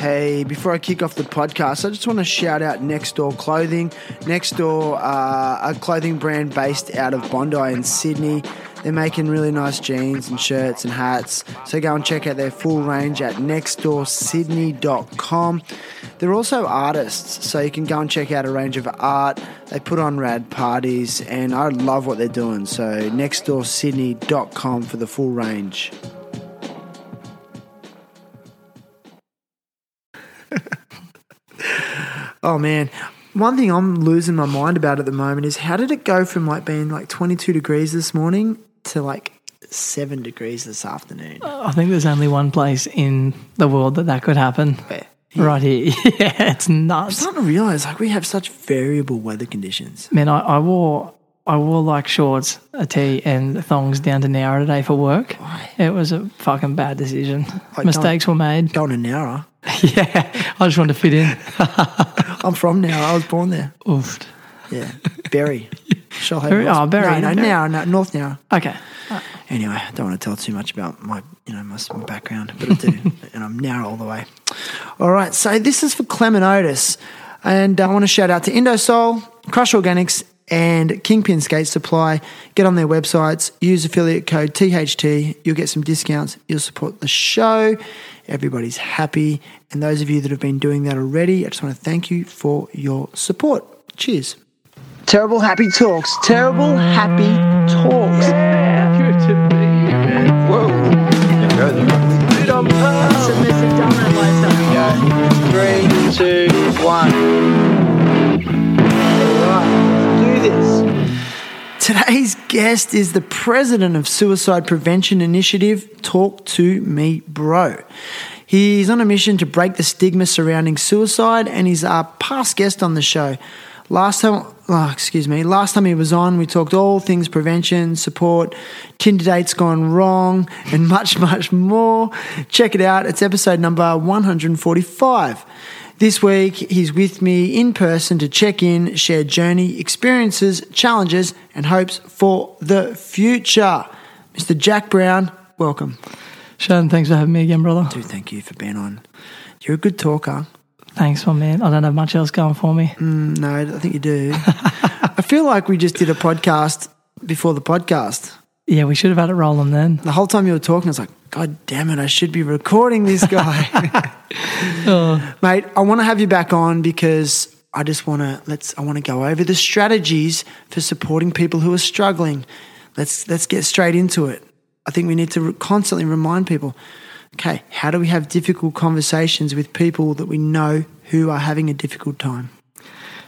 Hey, before I kick off the podcast, I just want to shout out Next Door Clothing. Next Door, uh, a clothing brand based out of Bondi in Sydney. They're making really nice jeans and shirts and hats. So go and check out their full range at nextdoorsydney.com. They're also artists, so you can go and check out a range of art. They put on rad parties, and I love what they're doing. So nextdoorsydney.com for the full range. Oh man, one thing I'm losing my mind about at the moment is how did it go from like being like 22 degrees this morning to like seven degrees this afternoon? I think there's only one place in the world that that could happen. Where? Right here. yeah, it's I'm nuts. starting to realize like we have such variable weather conditions. Man, I, I wore I wore like shorts, a tee, and thongs down to Nowra today for work. It was a fucking bad decision. Like, Mistakes were made. Going to Nowra. yeah, I just wanted to fit in. I'm from Nowra. I was born there. Oofed. Yeah, Berry. Shoalhaven Berry- oh, Berry, No, no, Berry. Nowra, no, North Nowra. Okay. Anyway, I don't want to tell too much about my, you know, my, my background, but I do, and I'm narrow all the way. All right, so this is for Clement Otis, and I want to shout out to Indosole, Krush Organics, and Kingpin Skate Supply. Get on their websites, use affiliate code THT. You'll get some discounts. You'll support the show. Everybody's happy, and those of you that have been doing that already, I just want to thank you for your support. Cheers. Terrible happy talks. Terrible happy talks. Three, two, one. This. Today's guest is the president of Suicide Prevention Initiative, Talk to Me Bro. He's on a mission to break the stigma surrounding suicide and he's our past guest on the show. Last time, oh, excuse me, last time he was on, we talked all things prevention, support, Tinder dates gone wrong, and much, much more. Check it out. It's episode number 145. This week, he's with me in person to check in, share journey, experiences, challenges, and hopes for the future. Mr. Jack Brown, welcome. Shannon, thanks for having me again, brother. Dude, thank you for being on. You're a good talker. Thanks, my man. I don't have much else going for me. Mm, no, I think you do. I feel like we just did a podcast before the podcast. Yeah, we should have had it rolling then. The whole time you were talking, I was like, God damn it, I should be recording this guy. Oh, Mate, I want to have you back on because I just want to let's I want to go over the strategies for supporting people who are struggling. Let's let's get straight into it. I think we need to re- constantly remind people, okay, how do we have difficult conversations with people that we know who are having a difficult time?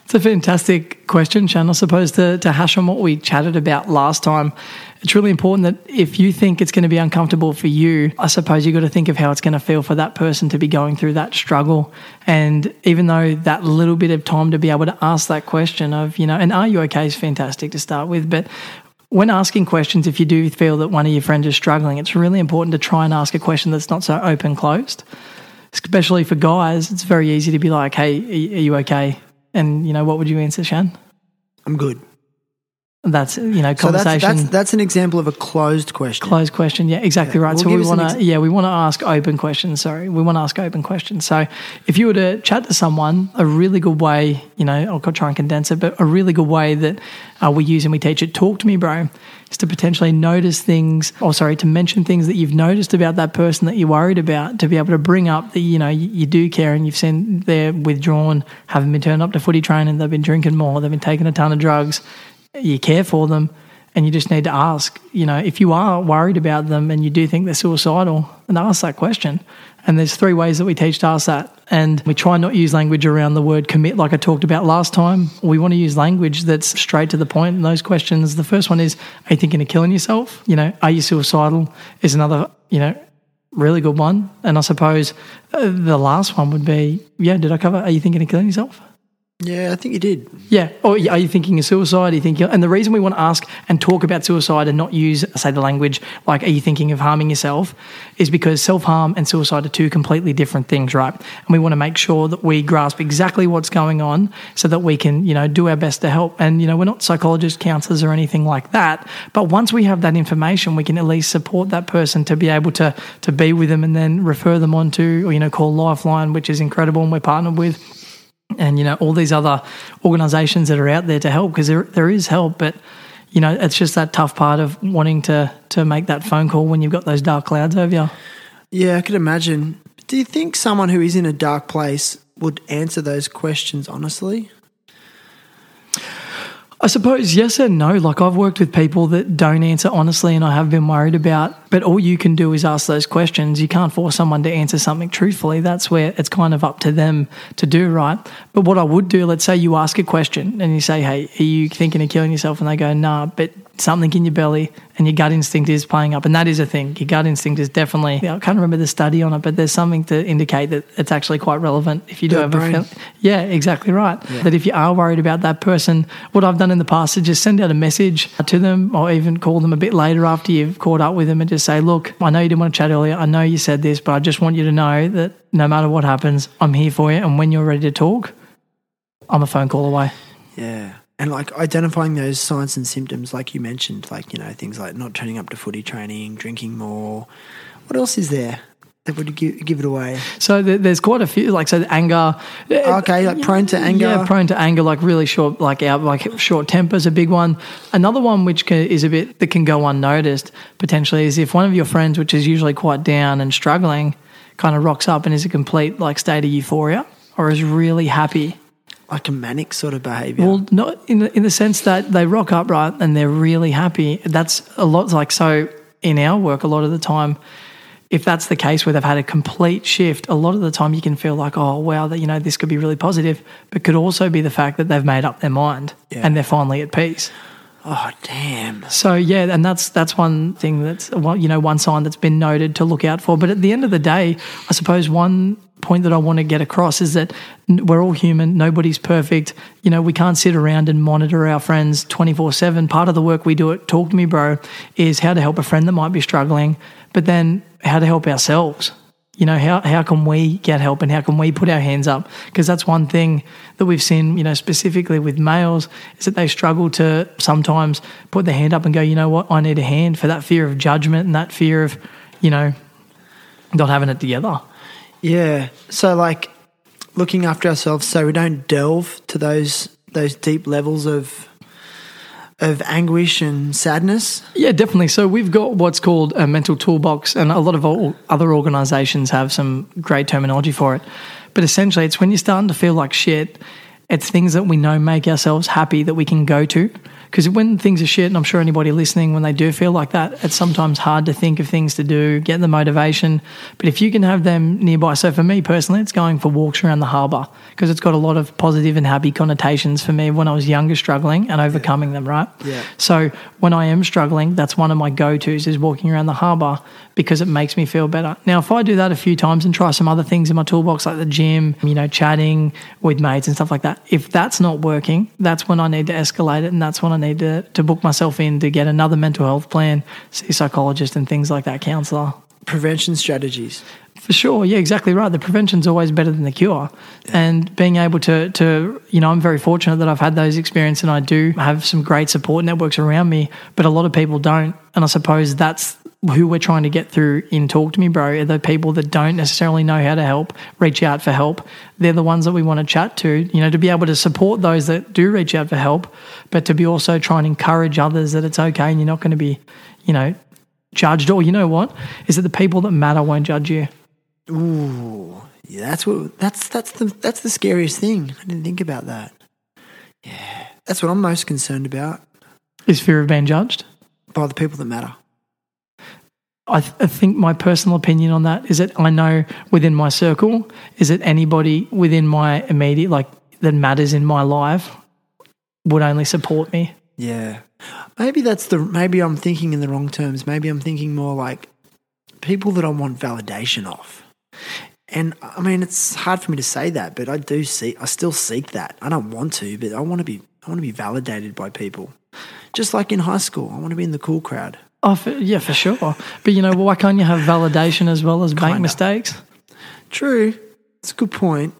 It's a fantastic question, Shan. I suppose to, to hash on what we chatted about last time, it's really important that if you think it's going to be uncomfortable for you, I suppose you've got to think of how it's going to feel for that person to be going through that struggle. And even though that little bit of time to be able to ask that question of, you know, and are you okay is fantastic to start with, but when asking questions, if you do feel that one of your friends is struggling, it's really important to try and ask a question that's not so open closed. Especially for guys, it's very easy to be like, hey, are you okay? And, you know, what would you answer, Shan? I'm good. That's, you know, conversation. So that's, that's that's an example of a closed question. Closed question, yeah, exactly right. Well, so we want to, ex- yeah, we want to ask open questions. Sorry, we want to ask open questions. So if you were to chat to someone, a really good way, you know, I'll try and condense it, but a really good way that uh, we use and we teach it, talk to me, bro, is to potentially notice things, or sorry, to mention things that you've noticed about that person that you're worried about, to be able to bring up that you know you, you do care and you've seen they're withdrawn, haven't been turned up to footy training, they've been drinking more, they've been taking a ton of drugs, you care for them and you just need to ask, you know, if you are worried about them and you do think they're suicidal, and ask that question. And there's three ways that we teach to ask that. And we try not use language around the word commit like I talked about last time. We want to use language that's straight to the point. And those questions, the first one is, are you thinking of killing yourself? You know, are you suicidal? Is another, you know, really good one. And I suppose uh, the last one would be, yeah, did I cover, are you thinking of killing yourself? Yeah, I think you did. Yeah. Or are you thinking of suicide? Are you thinking, and the reason we want to ask and talk about suicide and not use, say, the language like, are you thinking of harming yourself? Is because self harm and suicide are two completely different things, right? And we want to make sure that we grasp exactly what's going on so that we can, you know, do our best to help. And, you know, we're not psychologists, counselors, or anything like that. But once we have that information, we can at least support that person to be able to, to be with them and then refer them on to, or, you know, call Lifeline, which is incredible and we're partnered with and you know all these other organizations that are out there to help because there there is help but you know it's just that tough part of wanting to to make that phone call when you've got those dark clouds over you Yeah, I could imagine. Do you think someone who is in a dark place would answer those questions honestly? I suppose yes and no. Like I've worked with people that don't answer honestly, and I have been worried about. But all you can do is ask those questions. You can't force someone to answer something truthfully. That's where it's kind of up to them to do, right? But what I would do, let's say you ask a question and you say, "Hey, are you thinking of killing yourself?" And they go, "Nah," but something in your belly and your gut instinct is playing up, and that is a thing. Your gut instinct is definitely. I can't remember the study on it, but there's something to indicate that it's actually quite relevant if you do have a yeah, exactly right. That if you are worried about that person, what I've done in the past is just send out a message to them or even call them a bit later after you've caught up with them and just say, look, I know you didn't want to chat earlier. I know you said this, but I just want you to know that no matter what happens, I'm here for you. And when you're ready to talk, I'm a phone call away. Yeah. And like identifying those signs and symptoms, like you mentioned, like, you know, things like not turning up to footy training, drinking more. What else is there that would give, give it away? So there's quite a few, like, so the anger. Uh, okay, like prone to anger. Yeah, prone to anger, like really short, like out, like short temper is a big one. Another one which can, is a bit that can go unnoticed potentially is if one of your friends, which is usually quite down and struggling, kind of rocks up and is a complete like state of euphoria or is really happy. like a manic sort of behavior. Well, not in the, in the sense that they rock up right and they're really happy. That's a lot like so in our work. A lot of the time, if that's the case where they've had a complete shift, a lot of the time you can feel like, oh wow, that you know this could be really positive, but could also be the fact that they've made up their mind Yeah. and they're finally at peace. Oh, damn. So yeah, and that's that's one thing that's you know one sign that's been noted to look out for. But at the end of the day, I suppose one point that I want to get across is that we're all human. Nobody's perfect. You know, we can't sit around and monitor our friends twenty four seven. Part of the work we do at Talk to Me, Bro, is how to help a friend that might be struggling, but then how to help ourselves. You know, how, how can we get help and how can we put our hands up? Because that's one thing that we've seen, you know, specifically with males, is that they struggle to sometimes put their hand up and go, you know what, I need a hand for that fear of judgment and that fear of, you know, not having it together. Yeah. So like looking after ourselves so we don't delve to those those deep levels of of anguish and sadness. Yeah, definitely. So we've got what's called a mental toolbox, and a lot of other organizations have some great terminology for it. But essentially, it's when you're starting to feel like shit, it's things that we know make ourselves happy that we can go to. Because when things are shit, and I'm sure anybody listening, when they do feel like that, it's sometimes hard to think of things to do, get the motivation. But if you can have them nearby, so for me personally, it's going for walks around the harbour because it's got a lot of positive and happy connotations for me when I was younger, struggling and overcoming them, right? Yeah. So when I am struggling, that's one of my go tos is walking around the harbour because it makes me feel better. Now, if I do that a few times and try some other things in my toolbox like the gym, you know, chatting with mates and stuff like that, if that's not working, that's when I need to escalate it and that's when I need to, to book myself in to get another mental health plan, see a psychologist and things like that, counsellor. Prevention strategies. For sure, yeah, exactly right. The prevention's always better than the cure, and being able to, to, you know, I'm very fortunate that I've had those experiences, and I do have some great support networks around me. But a lot of people don't, and I suppose that's who we're trying to get through in Talk to Me, Bro. Are the people that don't necessarily know how to help, reach out for help. They're the ones that we want to chat to, you know, to be able to support those that do reach out for help, but to be also try and encourage others that it's okay and you're not going to be, you know, judged. Or you know what? Is that the people that matter won't judge you. Ooh, yeah, that's what that's that's the that's the scariest thing. I didn't think about that. Yeah, that's what I'm most concerned about Is fear of being judged? by the people that matter. I, th- I think my personal opinion on that is that I know within my circle is that anybody within my immediate like that matters in my life would only support me. Yeah, maybe that's the maybe I'm thinking in the wrong terms. Maybe I'm thinking more like people that I want validation of. And I mean, it's hard for me to say that, but I do see. I still seek that. I don't want to, but I want to be. I want to be validated by people, just like in high school. I want to be in the cool crowd. Oh, for, yeah, for sure. But you know, why can't you have validation as well as make mistakes? True, it's a good point.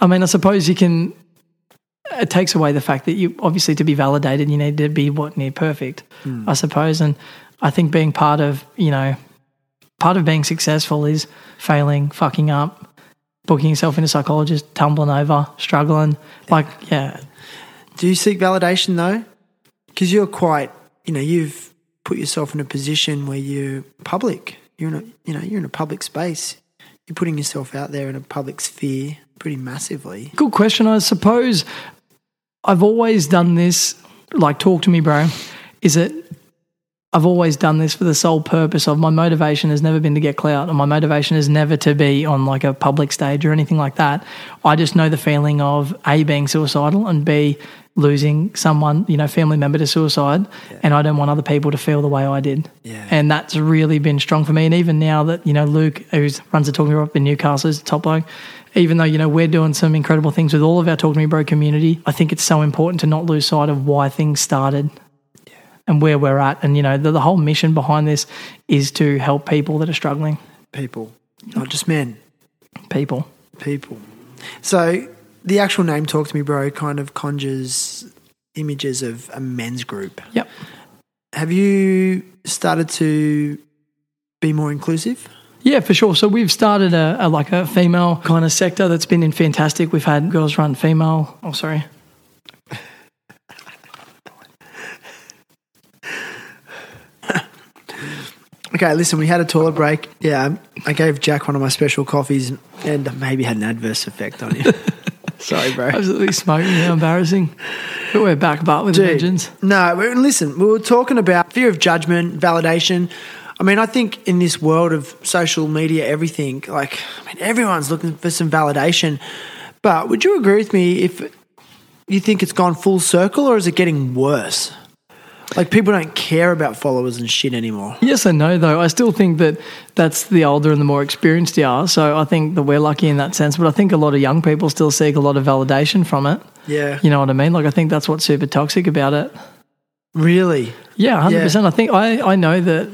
I mean, I suppose you can. It takes away the fact that you obviously to be validated, you need to be what near perfect, hmm. I suppose. And I think being part of, you know, part of being successful is failing, fucking up, booking yourself in a psychologist, tumbling over, struggling. Like, yeah, Do you seek validation though? Because you're quite, you know, you've put yourself in a position where you're public. You're in a, you know, you're in a public space. You're putting yourself out there in a public sphere pretty massively. Good question. I suppose I've always done this, like, talk to me, bro. Is it, I've always done this for the sole purpose of my motivation has never been to get clout, and my motivation is never to be on like a public stage or anything like that. I just know the feeling of A, being suicidal, and B, losing someone, you know, family member to suicide. And I don't want other people to feel the way I did. Yeah. And that's really been strong for me. And even now that, you know, Luke, who runs the Talk Me Bro up in Newcastle, is top bloke, even though, you know, we're doing some incredible things with all of our Talk to Me Bro community, I think it's so important to not lose sight of why things started and where we're at. And, you know, the, the whole mission behind this is to help people that are struggling. People, not just men, People. people. So the actual name "Talk to Me, Bro" kind of conjures images of a men's group. Yep. Have you started to be more inclusive? Yeah, for sure. So we've started a, a like a female kind of sector that's been in fantastic. We've had girls run female. Oh, sorry. Okay, listen, we had a toilet break. Yeah, I gave Jack one of my special coffees and maybe had an adverse effect on him. Sorry, bro. Absolutely smoking. How embarrassing. But we're back, but with Dude, vengeance. No, listen, we were talking about fear of judgment, validation. I mean, I think in this world of social media, everything, like, I mean, everyone's looking for some validation. But would you agree with me if you think it's gone full circle or is it getting worse? Like, people don't care about followers and shit anymore. Yes and no, though. I still think that that's the older and the more experienced you are. So I think that we're lucky in that sense. But I think a lot of young people still seek a lot of validation from it. Yeah. You know what I mean? Like, I think that's what's super toxic about it. Really? Yeah, 100%. I think I, I know that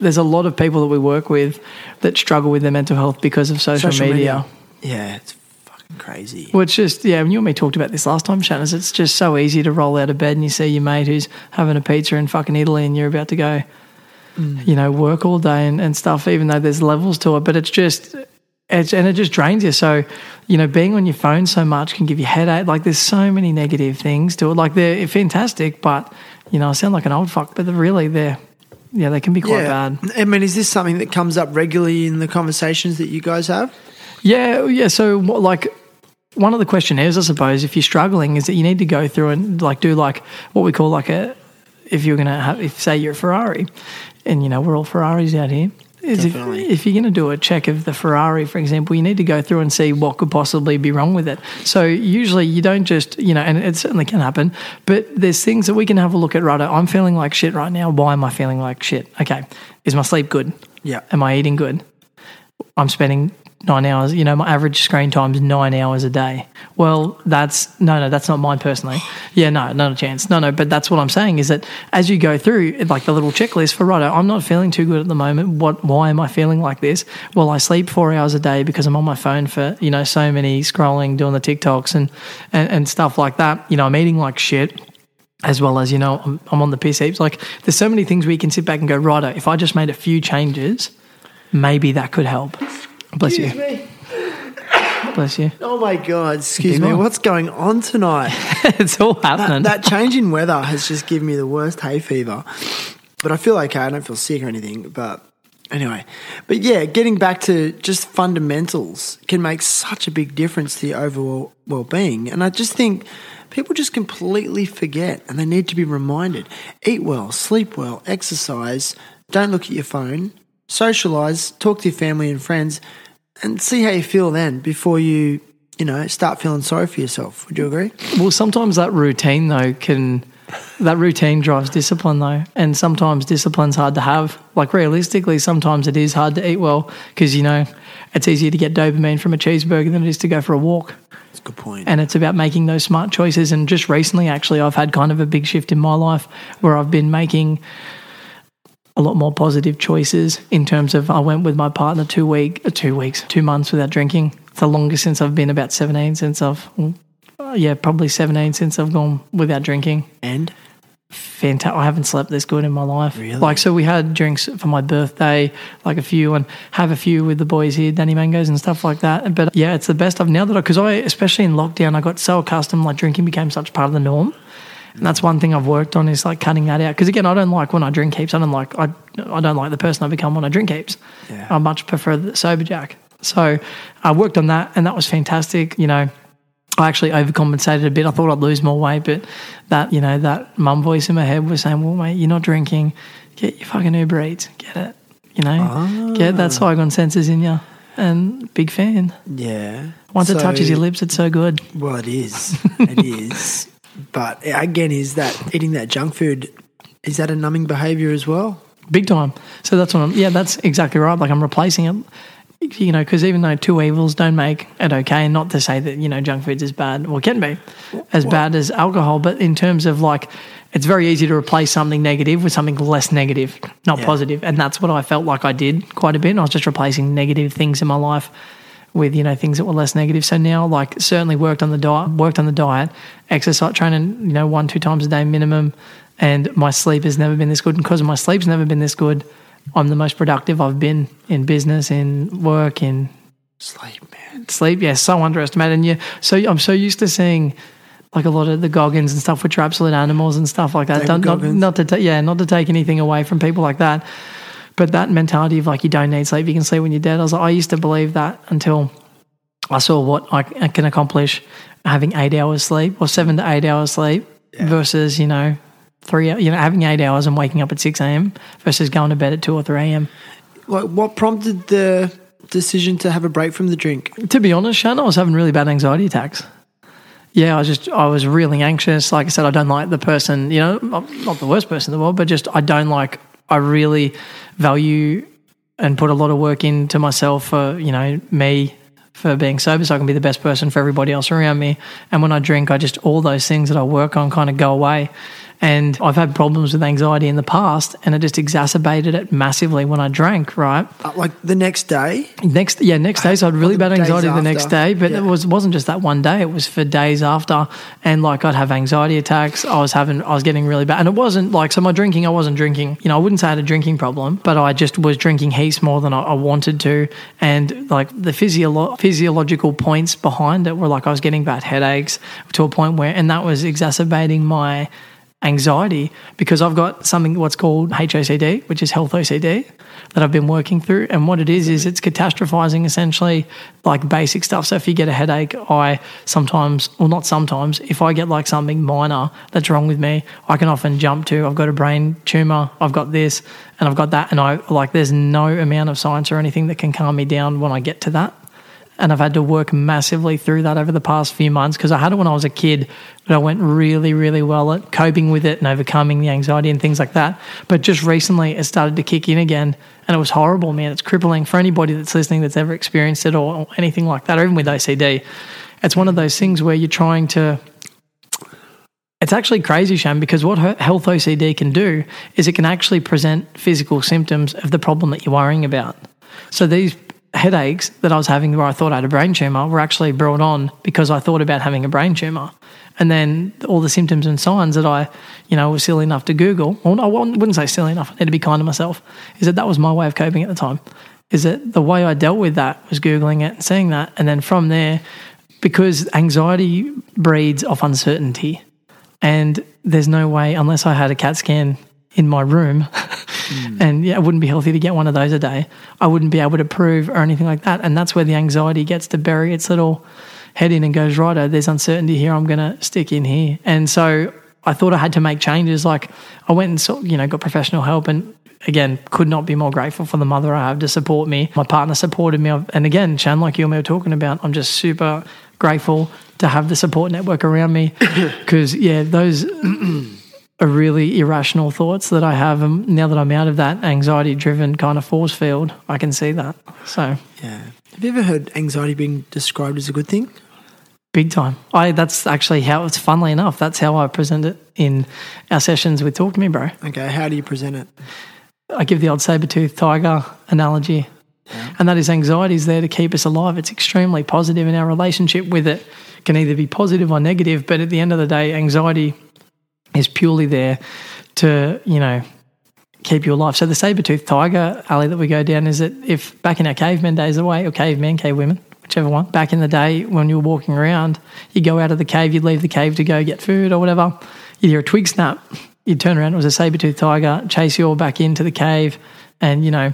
there's a lot of people that we work with that struggle with their mental health because of social, Social media. media. Yeah, it's crazy. Well, it's just, yeah, and you and me talked about this last time, Shannon. It's just so easy to roll out of bed and you see your mate who's having a pizza in fucking Italy and you're about to go, mm. you know, work all day and, and stuff, even though there's levels to it. But it's just, it's, and it just drains you. So, you know, being on your phone so much can give you headache. Like, there's so many negative things to it. Like, they're fantastic, but, you know, I sound like an old fuck, but they're really, they're, yeah, they can be quite bad. I mean, is this something that comes up regularly in the conversations that you guys have? Yeah, yeah. So, like, one of the questionnaires, I suppose, if you're struggling, is that you need to go through and like do like what we call like a, if you're gonna have, if say you're a Ferrari, and you know we're all Ferraris out here. Is if, if you're going to do a check of the Ferrari, for example, you need to go through and see what could possibly be wrong with it. So usually you don't just, you know, and it certainly can happen, but there's things that we can have a look at. Right, I'm feeling like shit right now. Why am I feeling like shit? Okay, is my sleep good? Yeah. Am I eating good? I'm spending nine hours, you know, my average screen time is nine hours a day. Well, that's no, no, that's not mine personally. Yeah, no, not a chance. No, no, but that's what I'm saying is that as you go through, like the little checklist for righto, I'm not feeling too good at the moment. What, why am I feeling like this? Well, I sleep four hours a day because I'm on my phone for, you know, so many scrolling, doing the TikToks and, and, and stuff like that. You know, I'm eating like shit as well as you know I'm, I'm on the piss heaps. Like there's so many things we can sit back and go, righto. If I just made a few changes, maybe that could help. Bless you, me. bless you. Oh my God, excuse me. What's going on tonight? it's all happening. that change in weather has just given me the worst hay fever. But I feel okay. I don't feel sick or anything. But anyway, but yeah, getting back to just fundamentals can make such a big difference to your overall well being. And I just think people just completely forget and they need to be reminded eat well, sleep well, exercise, don't look at your phone, socialize, talk to your family and friends, and see how you feel then before you. You know, start feeling sorry for yourself. Would you agree? well, sometimes that routine though can that routine drives discipline though, and sometimes discipline's hard to have. Like realistically, sometimes it is hard to eat well because you know it's easier to get dopamine from a cheeseburger than it is to go for a walk. That's a good point. And it's about making those smart choices. And just recently, actually, I've had kind of a big shift in my life where I've been making a lot more positive choices in terms of I went with my partner two week, uh, two weeks, two months without drinking. It's the longest since I've been about seventeen since I've, uh, yeah, probably seventeen since I've gone without drinking. and Fantastic! I haven't slept this good in my life. Really? Like, so we had drinks for my birthday, like a few, and have a few with the boys here, Danny Mangoes and stuff like that. But yeah, it's the best I've now that because I, especially in lockdown, I got so accustomed. Like drinking became such part of the norm. And that's one thing I've worked on is like cutting that out. Because again, I don't like when I drink heaps. I don't like I, I don't like the person I become when I drink heaps. Yeah. I much prefer the sober Jack. So I worked on that, and that was fantastic. You know, I actually overcompensated a bit. I thought I'd lose more weight, but that you know that mum voice in my head was saying, "Well, mate, you're not drinking. Get your fucking Uber Eats. Get it. You know, get that ah. Saigon senses in you." And big fan. yeah. Once it touches your lips, it's so good. Well, it is. it is. But again, is that eating that junk food? Is that a numbing behaviour as well? Big time. So that's what I'm, yeah, that's exactly right. Like I'm replacing it, you know, because even though two evils don't make it okay, and not to say that, you know, junk foods is bad, or can be as bad as alcohol, but in terms of like, it's very easy to replace something negative with something less negative, not Yeah. positive. And that's what I felt like I did quite a bit. I was just replacing negative things in my life with you know things that were less negative. So now, like certainly worked on the diet, worked on the diet, exercise training, you know, one two times a day minimum, and my sleep has never been this good. And because my sleep's never been this good, I'm the most productive I've been in business, in work, in Sleep, man. sleep. Yeah, so underestimated. And yeah, so I'm so used to seeing like a lot of the Goggins and stuff, which are absolute animals and stuff like that. Don't, not, not to ta- yeah, not to take anything away from people like that, but that mentality of like you don't need sleep, you can sleep when you're dead. I was like, I used to believe that until I saw what I can accomplish having eight hours sleep or seven to eight hours sleep versus you know three you know having eight hours and waking up at six a.m. versus going to bed at two or three a.m. Like, what prompted the decision to have a break from the drink? To be honest, Shan, I was having really bad anxiety attacks. Yeah, I was just I was really anxious. Like I said, I don't like the person. You know, I'm not the worst person in the world, but just I don't like. I really value and put a lot of work into myself for you know me for being sober, so I can be the best person for everybody else around me. And when I drink, I just all those things that I work on kind of go away. And I've had problems with anxiety in the past, and it just exacerbated it massively when I drank. Right. Uh, Like the next day? Next, yeah, next day. So I had really bad anxiety the next day, but Yeah. it was wasn't just that one day. It was for days after, and like I'd have anxiety attacks. I was having, I was getting really bad, and it wasn't like so. My drinking, I wasn't drinking. You know, I wouldn't say I had a drinking problem, but I just was drinking heaps more than I, I wanted to, and like the physio- physiological points behind it were like I was getting bad headaches to a point where, and that was exacerbating my anxiety because I've got something what's called HOCD, which is health OCD, that I've been working through. And what it is is it's catastrophizing essentially like basic stuff. So if you get a headache, I sometimes, well not sometimes, if I get like something minor that's wrong with me, I can often jump to I've got a brain tumor, I've got this, and I've got that, and I like there's no amount of science or anything that can calm me down when I get to that and I've had to work massively through that over the past few months because I had it when I was a kid, but I went really, really well at coping with it and overcoming the anxiety and things like that. But just recently, it started to kick in again, and it was horrible, man. It's crippling for anybody that's listening that's ever experienced it or, anything like that, or even with OCD. It's one of those things where you're trying to. It's actually crazy, Shan, because what health OCD can do is it can actually present physical symptoms of the problem that you're worrying about. So these headaches that I was having where I thought I had a brain tumor were actually brought on because I thought about having a brain tumor. And then all the symptoms and signs that I, you know, was silly enough to Google, or I wouldn't say silly enough, I need to be kind to myself, is that that was my way of coping at the time. Is that the way I dealt with that was Googling it and seeing that. And then from there, because anxiety breeds off uncertainty, and there's no way, unless I had a CAT scan in my room, Mm. and yeah, it wouldn't be healthy to get one of those a day. I wouldn't be able to prove or anything like that. And that's where the anxiety gets to bury its little head in and goes, right, oh, there's uncertainty here. I'm going to stick in here. And so I thought I had to make changes. Like I went and saw, you know, got professional help and again, could not be more grateful for the mother I have to support me. My partner supported me. And again, Shan, like you and me were talking about, I'm just super grateful to have the support network around me because, yeah, those are really irrational thoughts that I have. And now that I'm out of that anxiety driven kind of force field, I can see that. So Yeah. Have you ever heard anxiety being described as a good thing? big time. I that's actually how it's funnily enough, that's how I present it in our sessions with Talk to Me, bro. Okay. How do you present it? I give the old saber tooth tiger analogy. And that is anxiety is there to keep us alive. It's extremely positive, and our relationship with it can either be positive or negative. But at the end of the day, anxiety is purely there to, you know, keep you alive. So the saber tooth tiger alley that we go down is that if back in our caveman days away, or cavemen, cavewomen, whichever one, back in the day when you were walking around, you go out of the cave, you'd leave the cave to go get food or whatever, you'd hear a twig snap, you'd turn around, it was a saber tooth tiger, chase you all back into the cave, and you know,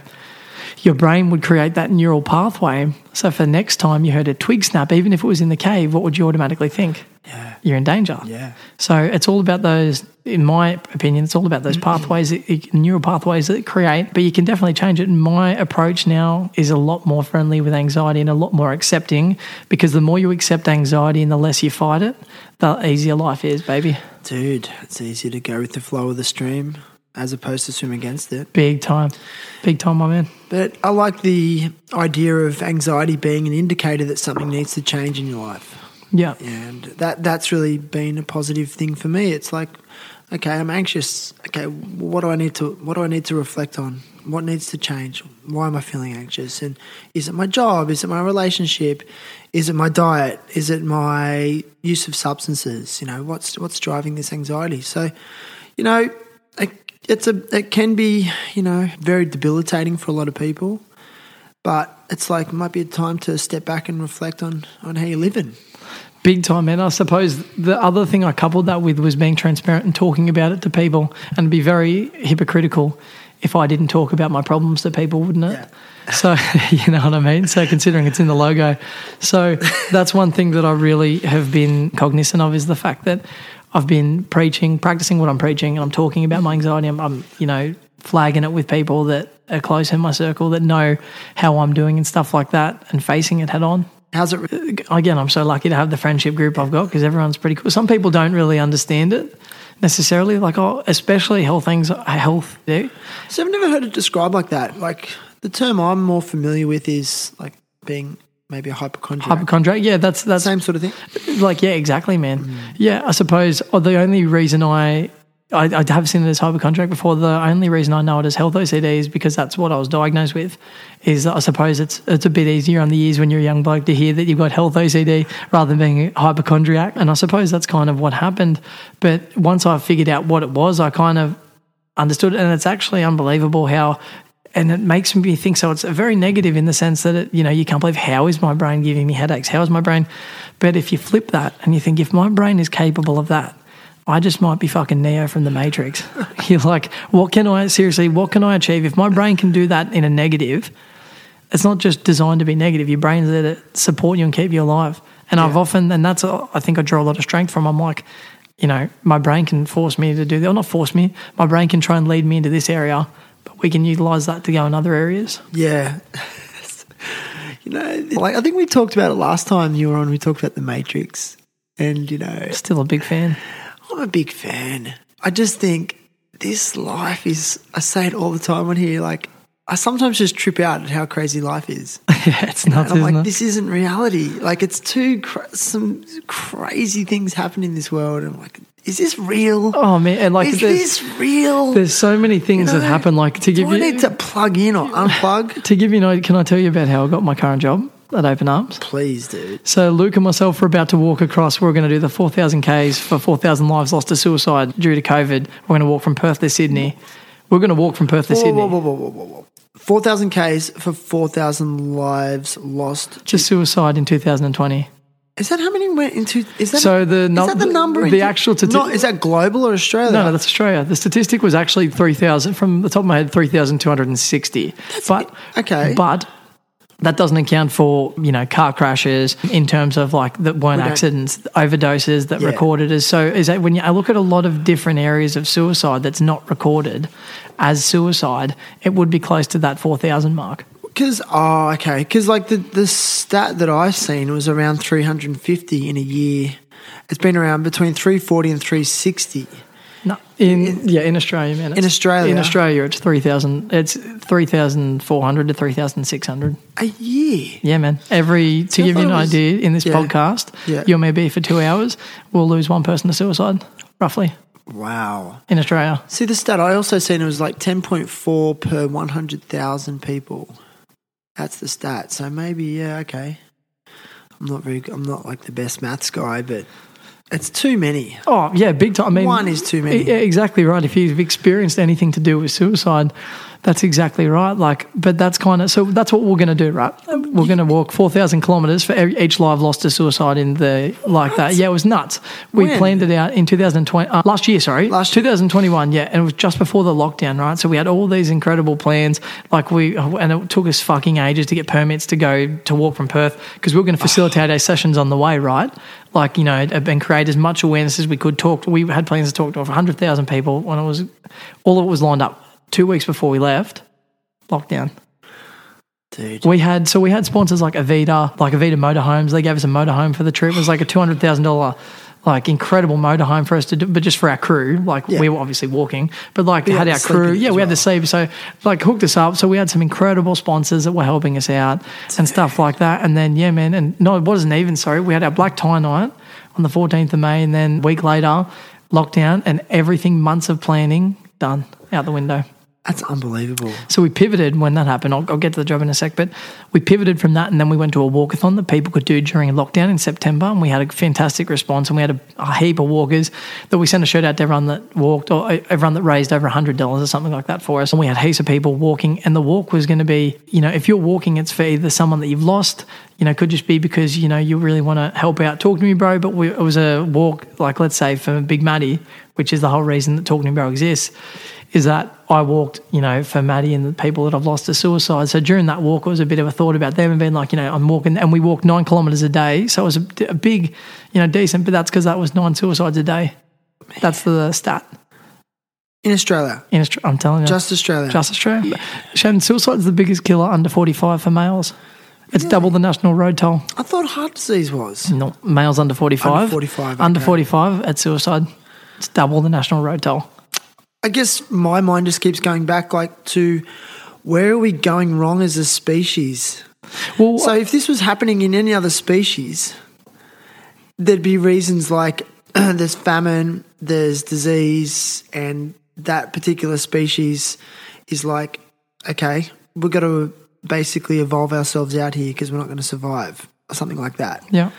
your brain would create that neural pathway. So for next time you heard a twig snap, even if it was in the cave, what would you automatically think? Yeah. You're in danger. Yeah. So it's all about those, in my opinion, it's all about those mm-hmm. pathways, neural pathways that create, but you can definitely change it. And my approach now is a lot more friendly with anxiety and a lot more accepting because the more you accept anxiety and the less you fight it, the easier life is, baby. Dude, it's easier to go with the flow of the stream as opposed to swim against it. Big time. Big time, my man. But I like the idea of anxiety being an indicator that something needs to change in your life. Yeah. And that that's really been a positive thing for me. It's like, okay, I'm anxious. Okay, what do I need to what do I need to reflect on? What needs to change? Why am I feeling anxious? And is it my job? Is it my relationship? Is it my diet? Is it my use of substances? You know, what's what's driving this anxiety? So, you know, it, it's a it can be you know very debilitating for a lot of people, but it's like it might be a time to step back and reflect on on how you're living. Big time, man. I suppose the other thing I coupled that with was being transparent and talking about it to people and be very hypocritical if I didn't talk about my problems to people, wouldn't it? So, you know what I mean? So, considering it's in the logo. So, that's one thing that I really have been cognizant of is the fact that I've been preaching, practicing what I'm preaching, and I'm talking about my anxiety. I'm, I'm you know, flagging it with people that are close in my circle that know how I'm doing and stuff like that and facing it head on How's it? again, I'm so lucky to have the friendship group I've got because everyone's pretty cool. Some people don't really understand it necessarily, like oh, especially health things, health. Do So I've never heard it described like that. Like the term I'm more familiar with is like being maybe a hypochondriac. hypochondriac? Yeah, that's that's Same sort of thing. like yeah, exactly, man. Mm. Yeah, I suppose oh, the only reason I. I, I have seen it as hypochondriac before. The only reason I know it as health OCD is because that's what I was diagnosed with. Is I suppose it's it's a bit easier on the ears when you're a young bloke to hear that you've got health OCD rather than being a hypochondriac. And I suppose that's kind of what happened. But once I figured out what it was, I kind of understood it. And it's actually unbelievable how and it makes me think so it's very negative in the sense that it, you know you can't believe how is my brain giving me headaches? How is my brain? But if you flip that and you think if my brain is capable of that i just might be fucking neo from the matrix. You're like what can i seriously what can i achieve? If my brain can do that in a negative it's not just designed to be negative. Your brain's there to support you and keep you alive. And i've often and that's a, i think i draw a lot of strength from. I'm like you know my brain can force me to do that. Or not force me. My brain can try and lead me into this area but we can utilize that to go in other areas Yeah. you know, like I think we talked about it last time you were on. We talked about the Matrix, and you know, still a big fan I'm a big fan. I just think this life is. I say it all the time on here. Like I sometimes just trip out at how crazy life is. yeah it's nuts I'm like, it? this isn't reality. Like, it's too cra- some crazy things happen in this world. And I'm like, is this real? oh man and like is this real? there's so many things You that happen like to give I you need to plug in or unplug? to give you idea can i tell you about how i got my current job at open arms Please, dude. So Luke and myself were about to walk across. We're going to do the 4,000 Ks for 4,000 lives lost to suicide due to COVID. We're going to walk from Perth to Sydney. We're going to walk from Perth to Sydney. whoa, whoa, whoa, whoa, whoa, whoa. 4,000 Ks for 4,000 lives lost. Just suicide in 2020. Is that how many went into? Is that So the is that the number? the into- actual stati- Not, is that global or Australia? No, no, that's Australia. The statistic was actually 3,000, from the top of my head, 3,260. But, okay. But that doesn't account for, you know, car crashes in terms of like that weren't don't- accidents, overdoses that Yeah. recorded as. So is that when you, I look at a lot of different areas of suicide that's not recorded as suicide, it would be close to that 4,000 mark. Because oh, okay. Because like the the stat that I've seen was around 350 in a year. It's been around between 340 and 360 No, in, yeah, in Australia, man. In Australia? in Australia, it's three thousand. It's three thousand four hundred to three thousand six hundred. A year. Yeah, man. Every to I give you an was- idea, in this Yeah. podcast, Yeah. you and me be for two hours, we'll lose one person to suicide, roughly Wow. in Australia. See the stat I also seen it was like 10.4 per 100,000 people. That's the stat. So maybe yeah, okay. I'm not very I'm not like the best maths guy, but it's too many. Oh yeah, big time. I mean, One is too many. Yeah, exactly right. If you've experienced anything to do with suicide, that's exactly right. Like, but that's kind of so. That's what we're going to do, right? We're going to walk four thousand kilometers for every, each live lost to suicide in the like that. Yeah, it was nuts. We When? planned it out in 2020 uh, last year. Sorry, Last year. 2021. Yeah, and it was just before the lockdown, right? So we had all these incredible plans. Like we, and it took us fucking ages to get permits to go to walk from Perth because we were going to facilitate our sessions on the way, right? Like you know, and create as much awareness as we could. Talk. We had plans to talk to over 100,000 people when it was all of it was lined up. Two weeks before we left, lockdown. Dude. We had so we had sponsors like Avida, like Avida Motorhomes. They gave us a motorhome for the trip. It was like a two hundred thousand dollar, like incredible motorhome for us to do, but just for our crew. Like Yeah. we were obviously walking, but like we had had our crew. Yeah, we had the well. sleep. So like hooked us up. So we had some incredible sponsors that were helping us out and stuff like that. And then yeah, man, and no, it wasn't even. Sorry, we had our black tie night on the fourteenth of May, and then a week later, lockdown, and everything months of planning done out the window. That's unbelievable. So we pivoted when that happened. I'll, I'll get to the job in a sec, but we pivoted from that, and then we went to a walkathon that people could do during lockdown in September, and we had a fantastic response, and we had a, a heap of walkers that we sent a shout out to everyone that walked or uh, everyone that raised over hundred dollars or something like that for us, and we had heaps of people walking, and the walk was going to be, you know, if you're walking, it's for either someone that you've lost, you know, could just be because you know you really want to help out. Talk to me, bro, but we, it was a walk, like let's say for Big Maddie, which is the whole reason that Talk to Me Bro exists is that I walked, you know, for Maddie and the people that I've lost to suicide. So during that walk, it was a bit of a thought about them and being like, you know, I'm walking, and we walked nine kilometers a day. So it was a, a big, you know, decent, but that's because that was nine suicides a day. That's the stat. In Australia. In Australia, I'm telling you. Just Australia. Just Australia. Shannon, suicide is the biggest killer under 45 for males. It's double the national road toll. I thought heart disease was. No, males under 45. Under 45, Under 45 at suicide. It's double the national road toll. I guess my mind just keeps going back like to where are we going wrong as a species? Well, So if this was happening in any other species, there'd be reasons like there's famine, there's disease, and that particular species is like, okay, we've got to basically evolve ourselves out here because we're not going to survive, or something like that. yeah.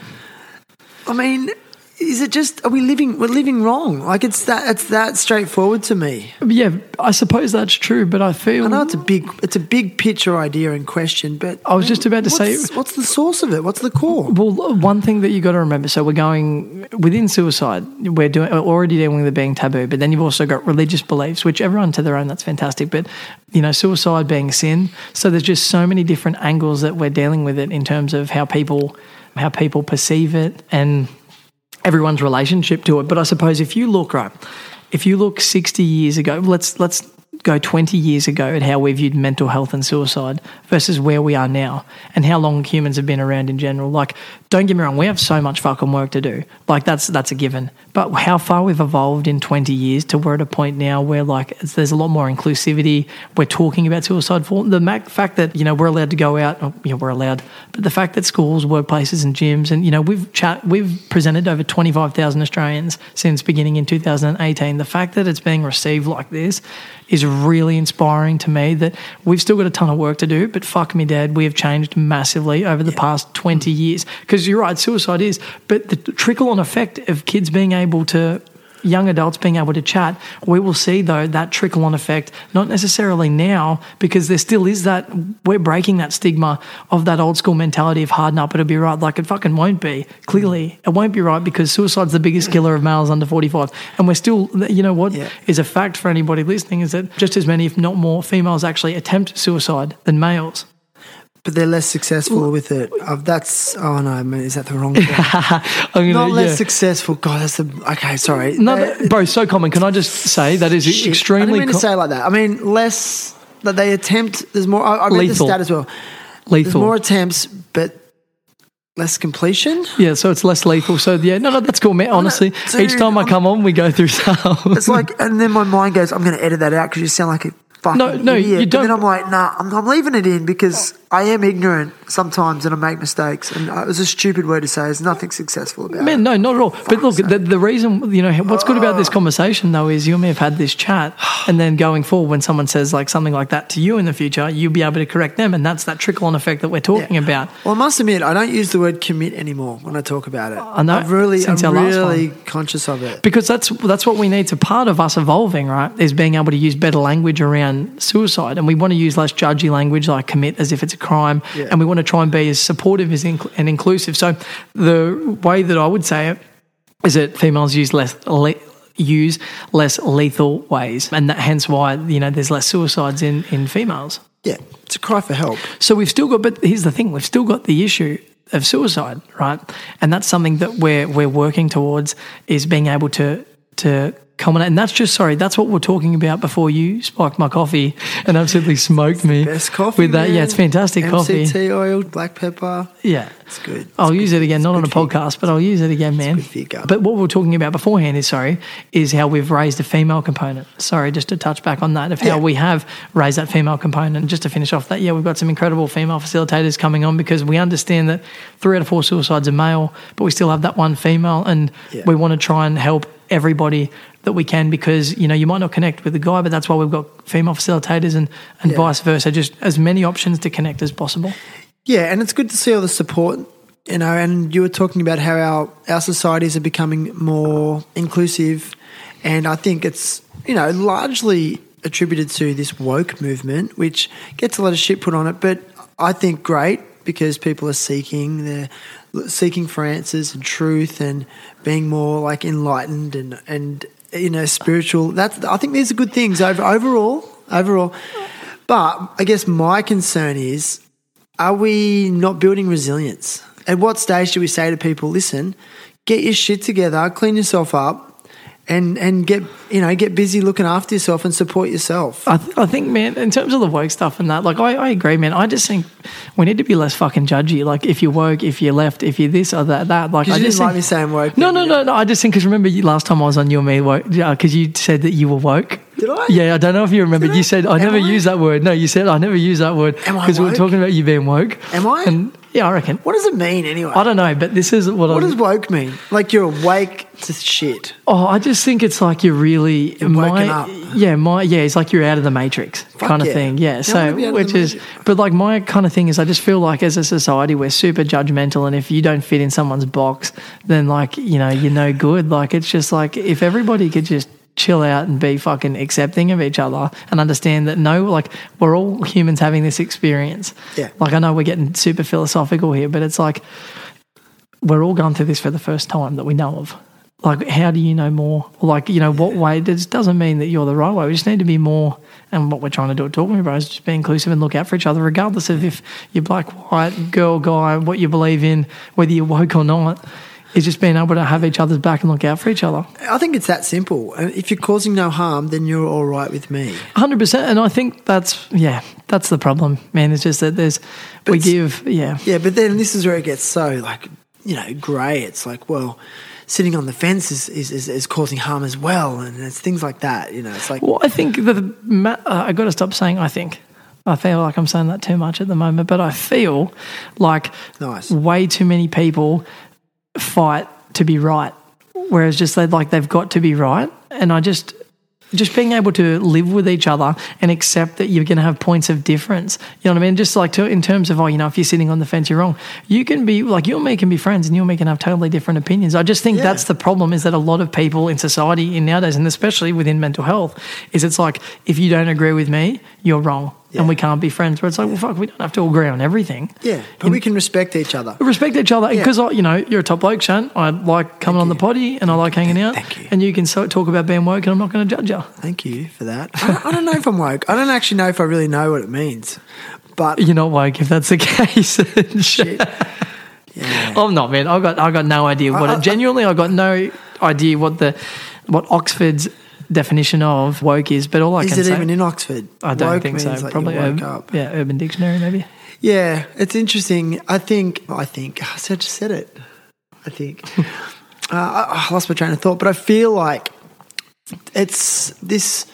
I mean, is it just are we living? We're living wrong. Like it's that. It's that straightforward to me. Yeah, I suppose that's true, but I feel I know it's a big, it's a big picture idea in question, but I was just about to say- what's, the source of it? What's the core? Well, one thing that you got to remember. So we're going within suicide. We're doing we're already dealing with it being taboo, but then you've also got religious beliefs, which everyone to their own. That's fantastic. But you know, suicide being sin. So there's just so many different angles that we're dealing with it in terms of how people how people perceive it and everyone's relationship to it. But I suppose if you look right, if you look 60 years ago, let's let's go 20 years ago at how we viewed mental health and suicide versus where we are now and how long humans have been around in general. Like, don't get me wrong, we have so much fucking work to do. Like that's that's a given. But how far we've evolved in 20 years to we're at a point now where like there's a lot more inclusivity. We're talking about suicide for the fact that you know we're allowed to go out. oh, You know, we're allowed, but the fact that schools, workplaces, and gyms, and you know we've chat, we've presented over 25,000 Australians since beginning in 2018. The fact that it's being received like this is really inspiring to me. That we've still got a ton of work to do, but fuck me, Dad, we have changed massively over the past 20 years. Because you're right, suicide is, but the trickle on effect of kids being able to young adults being able to chat, we will see though that trickle on effect, not necessarily now, because there still is that we're breaking that stigma of that old school mentality of harden up, it'll be right. Like it fucking won't be. Clearly, it won't be right because suicide's the biggest killer of males under 45. And we're still, you know what is Yeah. a fact for anybody listening is that just as many, if not more, females actually attempt suicide than males. But they're less successful with it. Uh, that's oh no, man, is that the wrong? Thing? Gonna, Not less yeah. successful. God, that's the okay. Sorry, No, Uh, bro, so common. Can I just say that is shit. I didn't extremely mean to say it like that. I mean less that they attempt. There's more. I, I read the stat as well. Lethal. There's more attempts, but less completion. Yeah, so it's less lethal. So yeah, no, no, that's cool, man. Honestly, dude, each time I I'm- come on, we go through some. It's like, and then my mind goes, I'm going to edit that out because you sound like a fucking No, no, idiot. you But then don't- I'm like, nah, I'm, I'm leaving it in because I am ignorant sometimes and I make mistakes. And uh, it was a stupid word to say. There's nothing successful about Man, it. no, not at all. But look, the, the reason, you know, what's good about this conversation though is you may have had this chat, and then going forward, when someone says like something like that to you in the future, you'll be able to correct them, and that's that trickle on effect that we're talking about. Well, I must admit, I don't use the word commit anymore when I talk about it. I know, I'm really, since I'm really conscious of it. Because that's that's what we need to part of us evolving, right? Is being able to use better language around suicide, and we want to use less judgy language like commit as if it's a crime, Yeah. and we want to try and be as supportive as inc- and inclusive. So the way that I would say it is that females use less. Le- use less lethal ways and that hence why you know there's less suicides in in females Yeah, it's a cry for help. so we've still got, but here's the thing: we've still got the issue of suicide, right? And that's something that we're we're working towards is being able to to culminate. And that's just sorry, that's what we're talking about before you spiked my coffee and absolutely smoked me Best coffee. with that. man. Yeah, it's fantastic coffee. MCT oil, black pepper. Yeah. It's good. I'll It's use it again, it's not on a good podcast, but I'll use it again, man. good for your gut. But what we are talking about beforehand is, sorry, is how we've raised a female component. Sorry, just to touch back on that, of how Yeah. we have raised that female component. And just to finish off that, yeah, we've got some incredible female facilitators coming on because we understand that three out of four suicides are male, but we still have that one female. And Yeah. we want to try and help everybody that we can because, you know, you might not connect with the guy, but that's why we've got female facilitators and, and Yeah. vice versa. Just as many options to connect as possible. Yeah, and it's good to see all the support, you know, and you were talking about how our, our societies are becoming more inclusive. And I think it's, you know, largely attributed to this woke movement, which gets a lot of shit put on it. But I think great because people are seeking, they're seeking for answers and truth and being more like enlightened and, and you know, spiritual. That's, I think these are good things over, overall, overall. But I guess my concern is are we not building resilience? At what stage do we say to people, listen, get your shit together, clean yourself up, and and get you know get busy looking after yourself and support yourself? I, th- I think, man, in terms of the woke stuff and that, like, I, I agree, man. I just think we need to be less fucking judgy. Like, if you're woke, if you're left, if you're this or that, that. Like, I you just didn't like think, me saying woke. no, no, no, no. I just think because remember you, last time I was on you and me woke uh, because you said that you were woke. Did I? Yeah, I don't know if you remember. Did You I? said I Am never I? use that word. No, you said I never use that word because we were talking about you being woke. Am I? And yeah, I reckon. What does it mean anyway? I don't know, but this is what, I what I. does woke mean? Like you're awake to shit. Oh, I just think it's like you're really You're woken my, up. Yeah, my yeah, it's like you're out of the matrix kind of yeah. thing. Yeah, Yeah, I wanna be so which is, but like my kind of thing is, I just feel like as a society we're super judgmental, and if you don't fit in someone's box, then like you know you're no good. Like it's just like if everybody could just chill out and be fucking accepting of each other and understand that no, like we're all humans having this experience. Yeah. Like I know we're getting super philosophical here, but it's like we're all going through this for the first time that we know of. Like, how do you know more? Like, you know, what way? It just doesn't mean that you're the right way. We just need to be more. And what we're trying to do at Talk to Me, Bro is just be inclusive and look out for each other, regardless of if you're black, white, girl, guy, what you believe in, whether you're woke or not. Is just being able to have each other's back and look out for each other. I think it's that simple. If you're causing no harm, then you're all right with me. Hundred percent, and I think that's yeah, that's the problem, man. It's just that there's we give yeah, Yeah, but then this is where it gets so like you know grey. It's like well, sitting on the fence is is, is, is causing harm as well, and it's things like that. You know, it's like Well, I think that the, uh, I got to stop saying I think. I feel like I'm saying that too much at the moment, but I feel like Nice. way too many people fight to be right, whereas just they like they've got to be right, and I just just being able to live with each other and accept that you're going to have points of difference. You know what I mean? Just like to, in terms of, oh, you know, if you're sitting on the fence, you're wrong. You can be like, you and me can be friends and you and me can have totally different opinions. I just think Yeah. that's the problem is that a lot of people in society in nowadays, and especially within mental health, is it's like, if you don't agree with me, you're wrong. Yeah. And we can't be friends. Where it's like, well, fuck, we don't have to agree on everything yeah, but we can respect each other. respect each other Yeah. because you know you're a top bloke, Shan. I like coming on the potty and I like hanging out. Thank you. And you can so, talk about being woke, and I'm not going to judge you. Thank you for that. I don't, I don't know if I'm woke. I don't actually know if I really know what it means, but You're not woke if that's the case. shit. Yeah. I'm not, man. I got I got no idea what I- I- it. Genuinely, I got no idea what the what Oxford's definition of woke is. But all I Is can say. Is it even in Oxford? I don't Woke think so. Probably woke Urban, up. yeah, Urban Dictionary maybe. Yeah, it's interesting. I think, I think, I said- just said it. I think. uh, I, I lost my train of thought, but I feel like it's this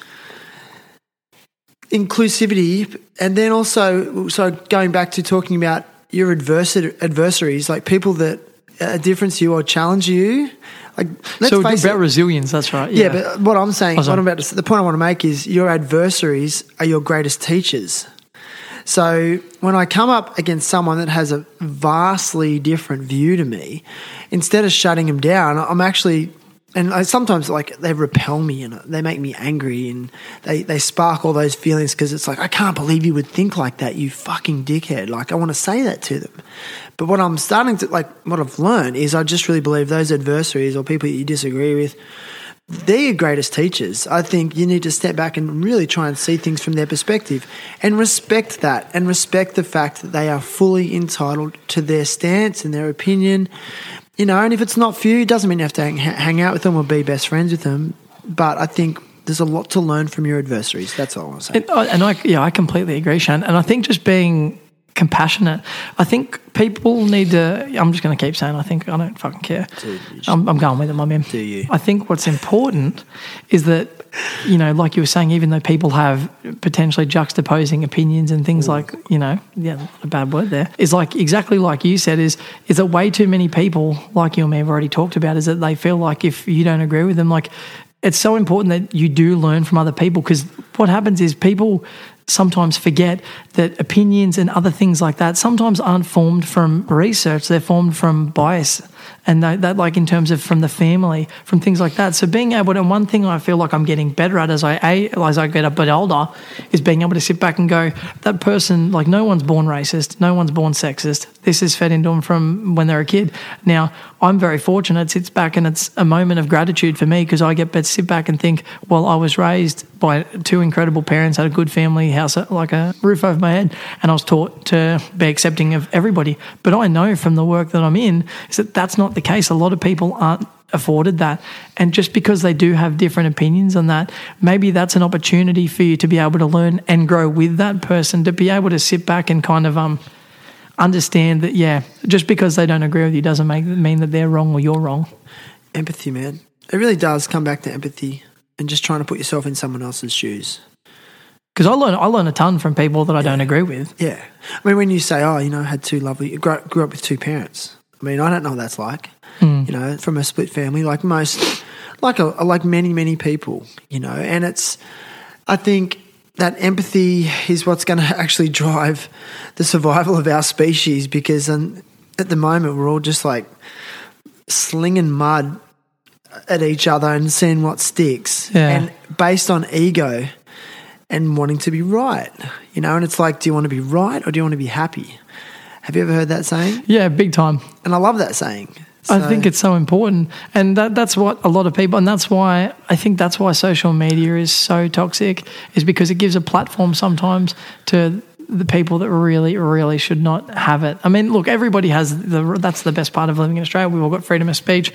inclusivity. And then also, so going back to talking about your adversar- adversaries, like people that are different to you or challenge you. Let's so about it. resilience, that's right. Yeah, but what I'm saying, Oh, what. I'm about to, the point I want to make is your adversaries are your greatest teachers. So when I come up against someone that has a vastly different view to me, instead of shutting them down, I'm actually, and I, sometimes like they repel me and they make me angry and they, they spark all those feelings because it's like, I can't believe you would think like that, you fucking dickhead. Like I want to say that to them. But what I'm starting to, like, what I've learned is I just really believe those adversaries or people that you disagree with, they're your greatest teachers. I think you need to step back and really try and see things from their perspective and respect that and respect the fact that they are fully entitled to their stance and their opinion. You know, and if it's not for you, it doesn't mean you have to hang, hang out with them or be best friends with them. But I think there's a lot to learn from your adversaries. That's all I want to say. And, I- and I, yeah, I completely agree, Shane. And I think just being compassionate, I think people need to. I'm just going to keep saying, I think I don't fucking care. I'm, I'm going with it, my man. Do you? I think what's important is that, you know, like you were saying, even though people have potentially juxtaposing opinions and things mm. like, you know, yeah, a bad word there, is like exactly like you said, is is that way too many people, like you and me have already talked about, is that they feel like if you don't agree with them, like it's so important that you do learn from other people because what happens is people sometimes forget that opinions and other things like that sometimes aren't formed from research they're formed from bias and that, that like in terms of from the family from things like that. So being able to and one thing i feel like i'm getting better at as i as i get a bit older is being able to sit back and go that person like no one's born racist no one's born sexist this is fed into them from when they're a kid. Now i'm very fortunate. It sits back and it's a moment of gratitude for me because i get to sit back and think well i was raised by two incredible parents had a good family house like a roof over my head and i was taught to be accepting of everybody. But i know from the work that i'm in is that that's not the case. A lot of people aren't afforded that. And just because they do have different opinions on that maybe that's an opportunity for you to be able to learn and grow with that person to be able to sit back and kind of um understand that yeah just because they don't agree with you doesn't make mean that they're wrong or you're wrong Empathy, man. It really does come back to empathy and just trying to put yourself in someone else's shoes. because I learn I learn a ton from people that I don't agree with Yeah. I mean, when you say, oh, you know, I had two lovely, grew, grew up with two parents. I mean, I don't know what that's like, hmm. you know, from a split family, like most, like a, like many, many people, you know, and it's, I think that empathy is what's going to actually drive the survival of our species because um, at the moment we're all just like slinging mud at each other and seeing what sticks. Yeah. And based on ego and wanting to be right, you know, and it's like, do you want to be right or do you want to be happy? Have you ever heard that saying? yeah big time And I love that saying. I think it's so important, and that, that's what a lot of people, and that's why I think that's why social media is so toxic, is because it gives a platform sometimes to the people that really, really should not have it. I mean, look, everybody has the. That's the best part of living in Australia. We've all got freedom of speech,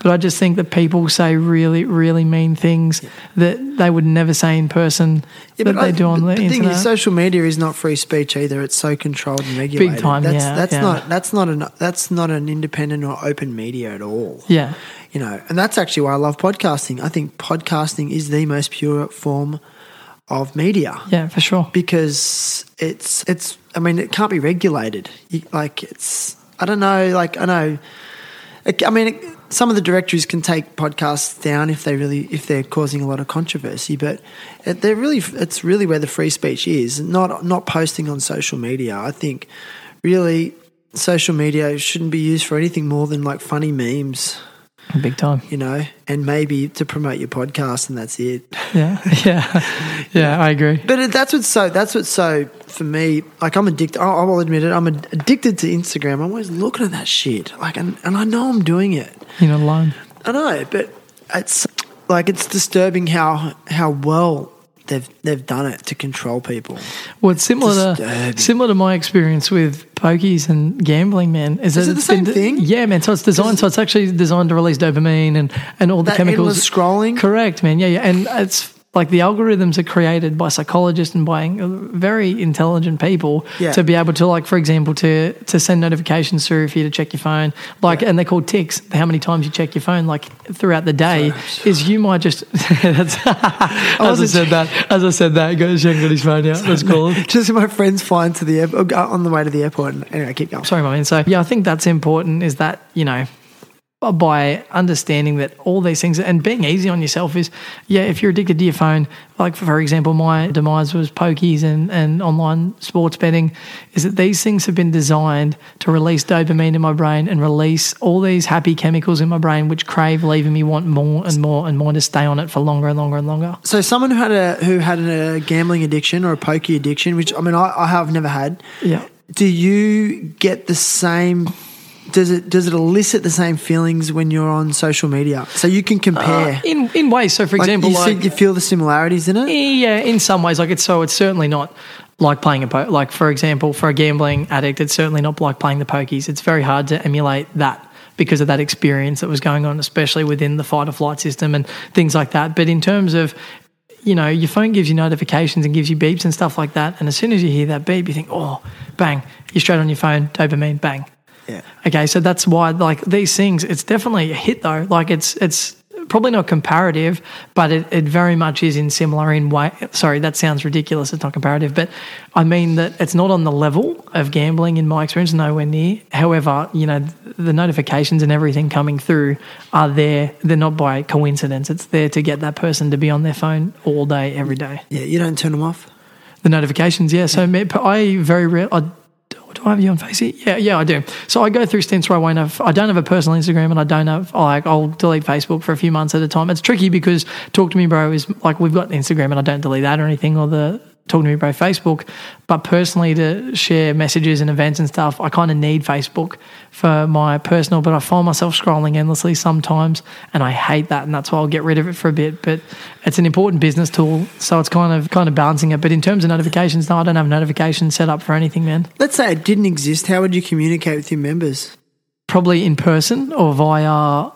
but I just think that people say really, really mean things that they would never say in person Yeah, that but they I- do on the, the thing is, social media is not free speech either. It's so controlled and regulated. Big time, That's, yeah, that's yeah. not that's not an that's not an independent or open media at all. yeah, You know, and that's actually why I love podcasting. I think podcasting is the most pure form of media yeah, for sure. because it's it's. I mean, it can't be regulated. You, like it's. I don't know. Like I know. it- I mean, it, some of the directories can take podcasts down if they really if they're causing a lot of controversy, but it, they're really it's really where the free speech is. Not not posting on social media. I think really social media shouldn't be used for anything more than like funny memes, Big time. you know, and maybe to promote your podcast, and that's it. Yeah, yeah, yeah. I agree. But that's what's so. That's what's so for me. Like I'm addicted. I will admit it. I'm addicted to Instagram. I'm always looking at that shit. Like, and, and I know I'm doing it. You're not alone. I know, but it's like it's disturbing how how well they've they've done it to control people. Well, it's similar to similar to my experience with pokies and gambling, man. Is, Is it the been same thing? Yeah, man. So it's designed. So it's actually designed to release dopamine and and all the That chemicals. endless scrolling. Correct, man. Yeah, yeah. And it's Like the algorithms are created by psychologists and by uh, very intelligent people Yeah. to be able to, like, for example, to to send notifications through for you to check your phone. Like, and they're called ticks. How many times you check your phone, like throughout the day, is you might just. that's, as I said that, as I said that, go got his phone out. Call him. Just my friends flying to the airport, uh, on the way to the airport. And anyway, keep going. Sorry, my man. So yeah, I think that's important. Is that you know by understanding that all these things and being easy on yourself is yeah if you're addicted to your phone like for example my demise was pokies and, and online sports betting is that these things have been designed to release dopamine in my brain and release all these happy chemicals in my brain which crave leaving me want more and more and more to stay on it for longer and longer and longer So someone who had a who had a gambling addiction or a pokey addiction, which I mean I, I have never had. yeah Do you get the same? Does it does it elicit the same feelings when you're on social media? So you can compare. Uh, in in ways so for like example you, see- like you feel the similarities in it. Yeah, in some ways, like it's so it's certainly not like playing a po- like for example for a gambling addict, it's certainly not like playing the pokies. It's very hard to emulate that because of that experience that was going on, especially within the fight or flight system and things like that. But in terms of you know, your phone gives you notifications and gives you beeps and stuff like that. And as soon as you hear that beep, you think, oh, bang, you're straight on your phone, dopamine, bang. Yeah. Okay, so that's why like these things, it's definitely a hit though. Like it's it's probably not comparative, but it, it very much is in similar in way. Sorry, that sounds ridiculous. It's not comparative, but I mean that it's not on the level of gambling in my experience, nowhere near. However, you know the notifications and everything coming through are there. They're not by coincidence. It's there to get that person to be on their phone all day, every day. Yeah, you don't turn them off. The notifications, yeah. So I very rare. I, do I have you on Facey? Yeah, yeah, I do. So I go through stints where I won't have. I don't have a personal Instagram, and I don't have. Like, I'll delete Facebook for a few months at a time. It's tricky because Talk to Me Bro is like we've got Instagram, and I don't delete that or anything, or the Talk to Me Bro Facebook. But personally, to share messages and events and stuff, I kind of need Facebook for my personal. But I find myself scrolling endlessly sometimes, and I hate that, and that's why I'll get rid of it for a bit. But it's an important business tool, so it's kind of kind of balancing it. But in terms of notifications, no, I don't have notifications set up for anything, man. Let's say it didn't exist. How would you communicate with your members? Probably in person or via.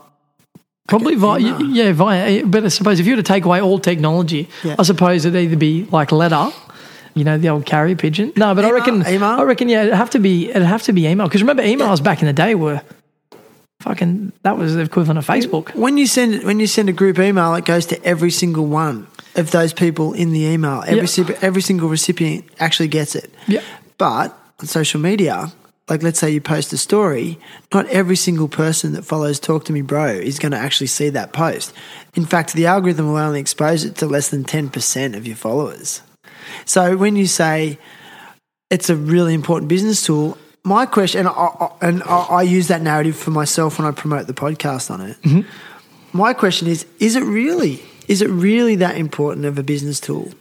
Probably via, email. yeah, via. But I suppose if you were to take away all technology, Yeah. I suppose it'd either be like letter, you know, the old carrier pigeon. No, but I reckon, Email? I reckon, yeah, it'd have to be, it'd have to be email. Because remember, emails back in the day were fucking. That was the equivalent of Facebook. When you send when you send a group email, it goes to every single one of those people in the email. Every Yeah. si- every single recipient actually gets it. Yeah. But on social media, like let's say you post a story, not every single person that follows Talk to Me Bro is going to actually see that post. In fact, the algorithm will only expose it to less than 10% of your followers. So when you say it's a really important business tool, my question, and I, I, and I, I use that narrative for myself when I promote the podcast on it. Mm-hmm. My question is: Is it really? Is it really that important of a business tool?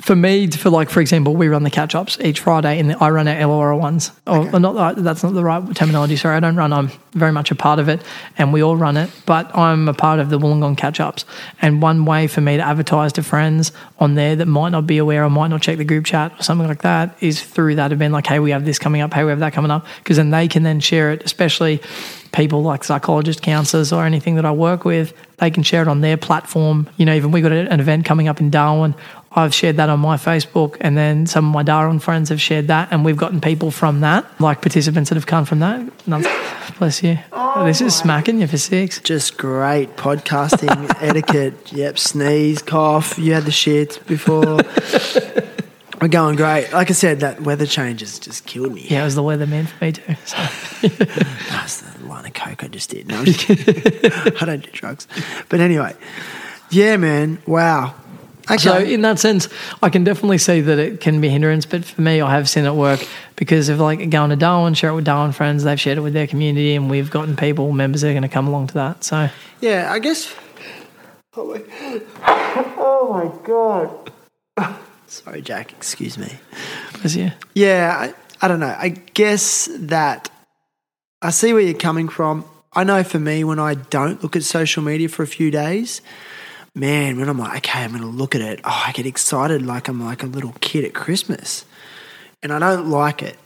For me, for like, for example, we run the catch ups each Friday, and I run our LOR ones. Oh, or or not that's not the right terminology. Sorry, I don't run. I'm very much a part of it, and we all run it. But I'm a part of the Wollongong catch ups, and one way for me to advertise to friends on there that might not be aware or might not check the group chat or something like that is through that event. Like, hey, we have this coming up. Hey, we have that coming up, because then they can then share it, especially people like psychologists, counselors, or anything that I work with, they can share it on their platform. You know, even we got an event coming up in Darwin. I've shared that on my Facebook, and then some of my Darwin friends have shared that, and we've gotten people from that, like participants that have come from that. Bless you. this is smacking you for six. Just great podcasting etiquette. Yep, sneeze, cough. You had the shit before. We're going great. Like I said, that weather change has just killed me. Yeah, it was the weather man for me too. So. That's the line of coke I just did. No, I'm just. I don't do drugs. But anyway, yeah, man. Wow. Okay. So in that sense, I can definitely see that it can be a hindrance. But for me, I have seen it work because of like going to Darwin, share it with Darwin friends. They've shared it with their community, and we've gotten people, members that are going to come along to that. So Yeah, I guess. Oh my, oh my god. Sorry, Jack. Excuse me. bless you. Yeah, I, I don't know. I guess that I see where you're coming from. I know for me, when I don't look at social media for a few days, man, when I'm like, okay, I'm going to look at it, oh, I get excited like I'm like a little kid at Christmas. And I don't like it.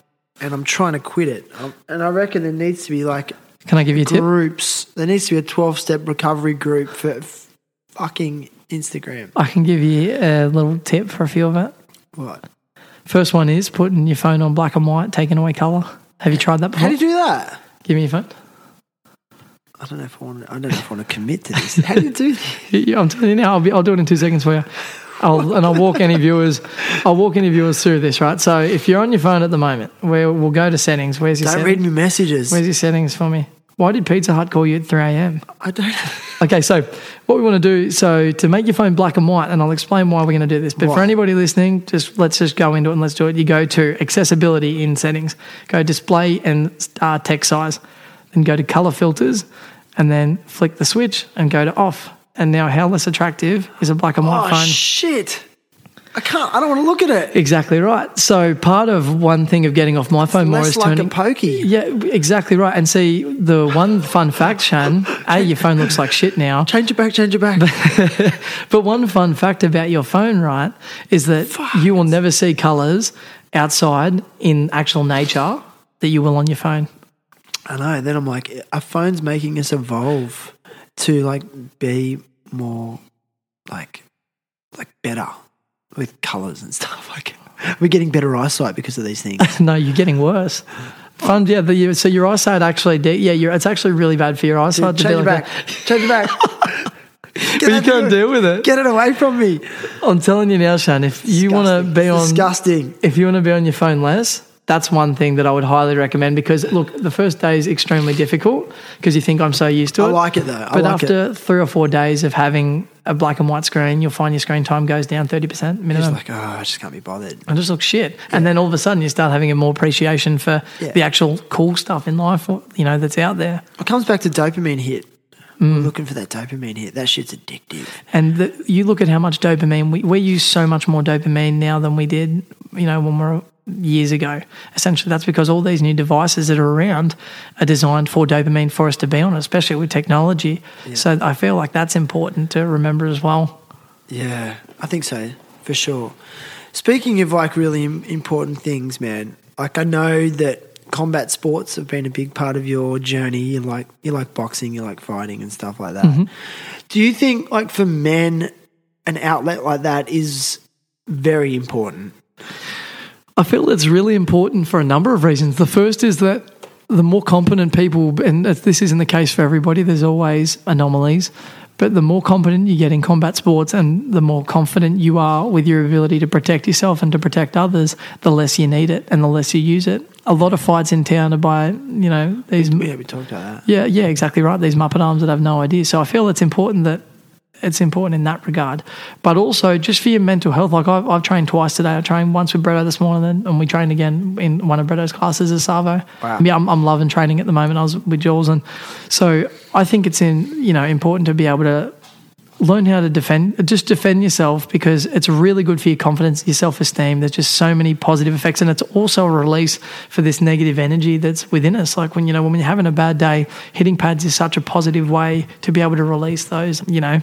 And I'm trying to quit it. Um, and I reckon there needs to be like Can I give you a tip? groups. There needs to be a 12 step recovery group for, f- fucking Instagram. I can give you a little tip for a few of it. What? First one is putting your phone on black and white, taking away color. Have you tried that before? How do you do that? Give me your phone. I don't know if I want. To, I don't know if I want to commit to this. How do you do this? Yeah, I'm telling you now. I'll, be, I'll do it in two seconds for you. I'll, and I'll walk any viewers. I'll walk any viewers through this. Right. So if you're on your phone at the moment, where we'll go to settings. Where's your Don't settings? read me messages. Where's your settings for me? Why did Pizza Hut call you at 3 a.m.? I don't. Okay, so what we want to do, so to make your phone black and white, and I'll explain why we're going to do this. But for anybody listening, just let's just go into it and let's do it. You go to accessibility in settings, go display and uh, text size, then go to color filters, and then flick the switch and go to off. And now, how less attractive is a black and white Oh phone? shit! I can't. I don't want to look at it. Exactly right. So part of one thing of getting off my phone more Less is like turning. a pokey. yeah, exactly right. And see, the one fun fact, Shan, a your phone looks like shit now. Change it back. Change it back. But one fun fact about your phone, right, is that you will never see colors outside in actual nature that you will on your phone. I know. Then I'm like, our phone's making us evolve to like be more like like better with colors and stuff. Like we're getting better eyesight because of these things. no, you're getting worse. Fun, yeah. The, so your eyesight actually, de- yeah, you're, it's actually really bad for your eyesight. to Change it like back. Change it back. Get But you can't deal with it. Get it away from me. I'm telling you now, Shan. If you want to be on, disgusting. if you want to be on your phone less, that's one thing that I would highly recommend because look, the first day is extremely difficult because you think I'm so used to it. I like it though. I But like it. after three or four days of having a black and white screen, you'll find your screen time goes down 30% minimum. It's like, oh, I just can't be bothered. and just looks shit. And then all of a sudden you start having a more appreciation for Yeah. the actual cool stuff in life, you know, that's out there. It comes back to dopamine hit. Mm. We're looking for that dopamine hit. That shit's addictive. And the, you look at how much dopamine, we, we use so much more dopamine now than we did, you know, when we were years ago. Essentially, that's because all these new devices that are around are designed for dopamine for us to be on, especially with technology. So I feel like that's important to remember as well. Yeah, I think so for sure. Speaking of like really important things, man. Like I know that combat sports have been a big part of your journey. You like you like boxing, you like fighting and stuff like that. Mm-hmm. Do you think like for men, an outlet like that is very important? I feel it's really important for a number of reasons. The first is that the more competent people, and this isn't the case for everybody, there's always anomalies, but the more competent you get in combat sports and the more confident you are with your ability to protect yourself and to protect others, the less you need it and the less you use it. A lot of fights in town are by, you know, these. Yeah, we talked about that. Yeah, yeah, exactly right. These Muppet arms that have no idea. So I feel it's important that it's important in that regard. But also just for your mental health. Like I've, I've trained twice today. I trained once with Bretto this morning and we trained again in one of Bretto's classes as Savo. Wow. Yeah, I'm, I'm loving training at the moment. I was with Jules. And so I think it's in, you know, important to be able to learn how to defend just defend yourself because it's really good for your confidence your self-esteem. There's just so many positive effects and it's also a release for this negative energy that's within us. Like when you know when you're having a bad day hitting pads is such a positive way to be able to release those you know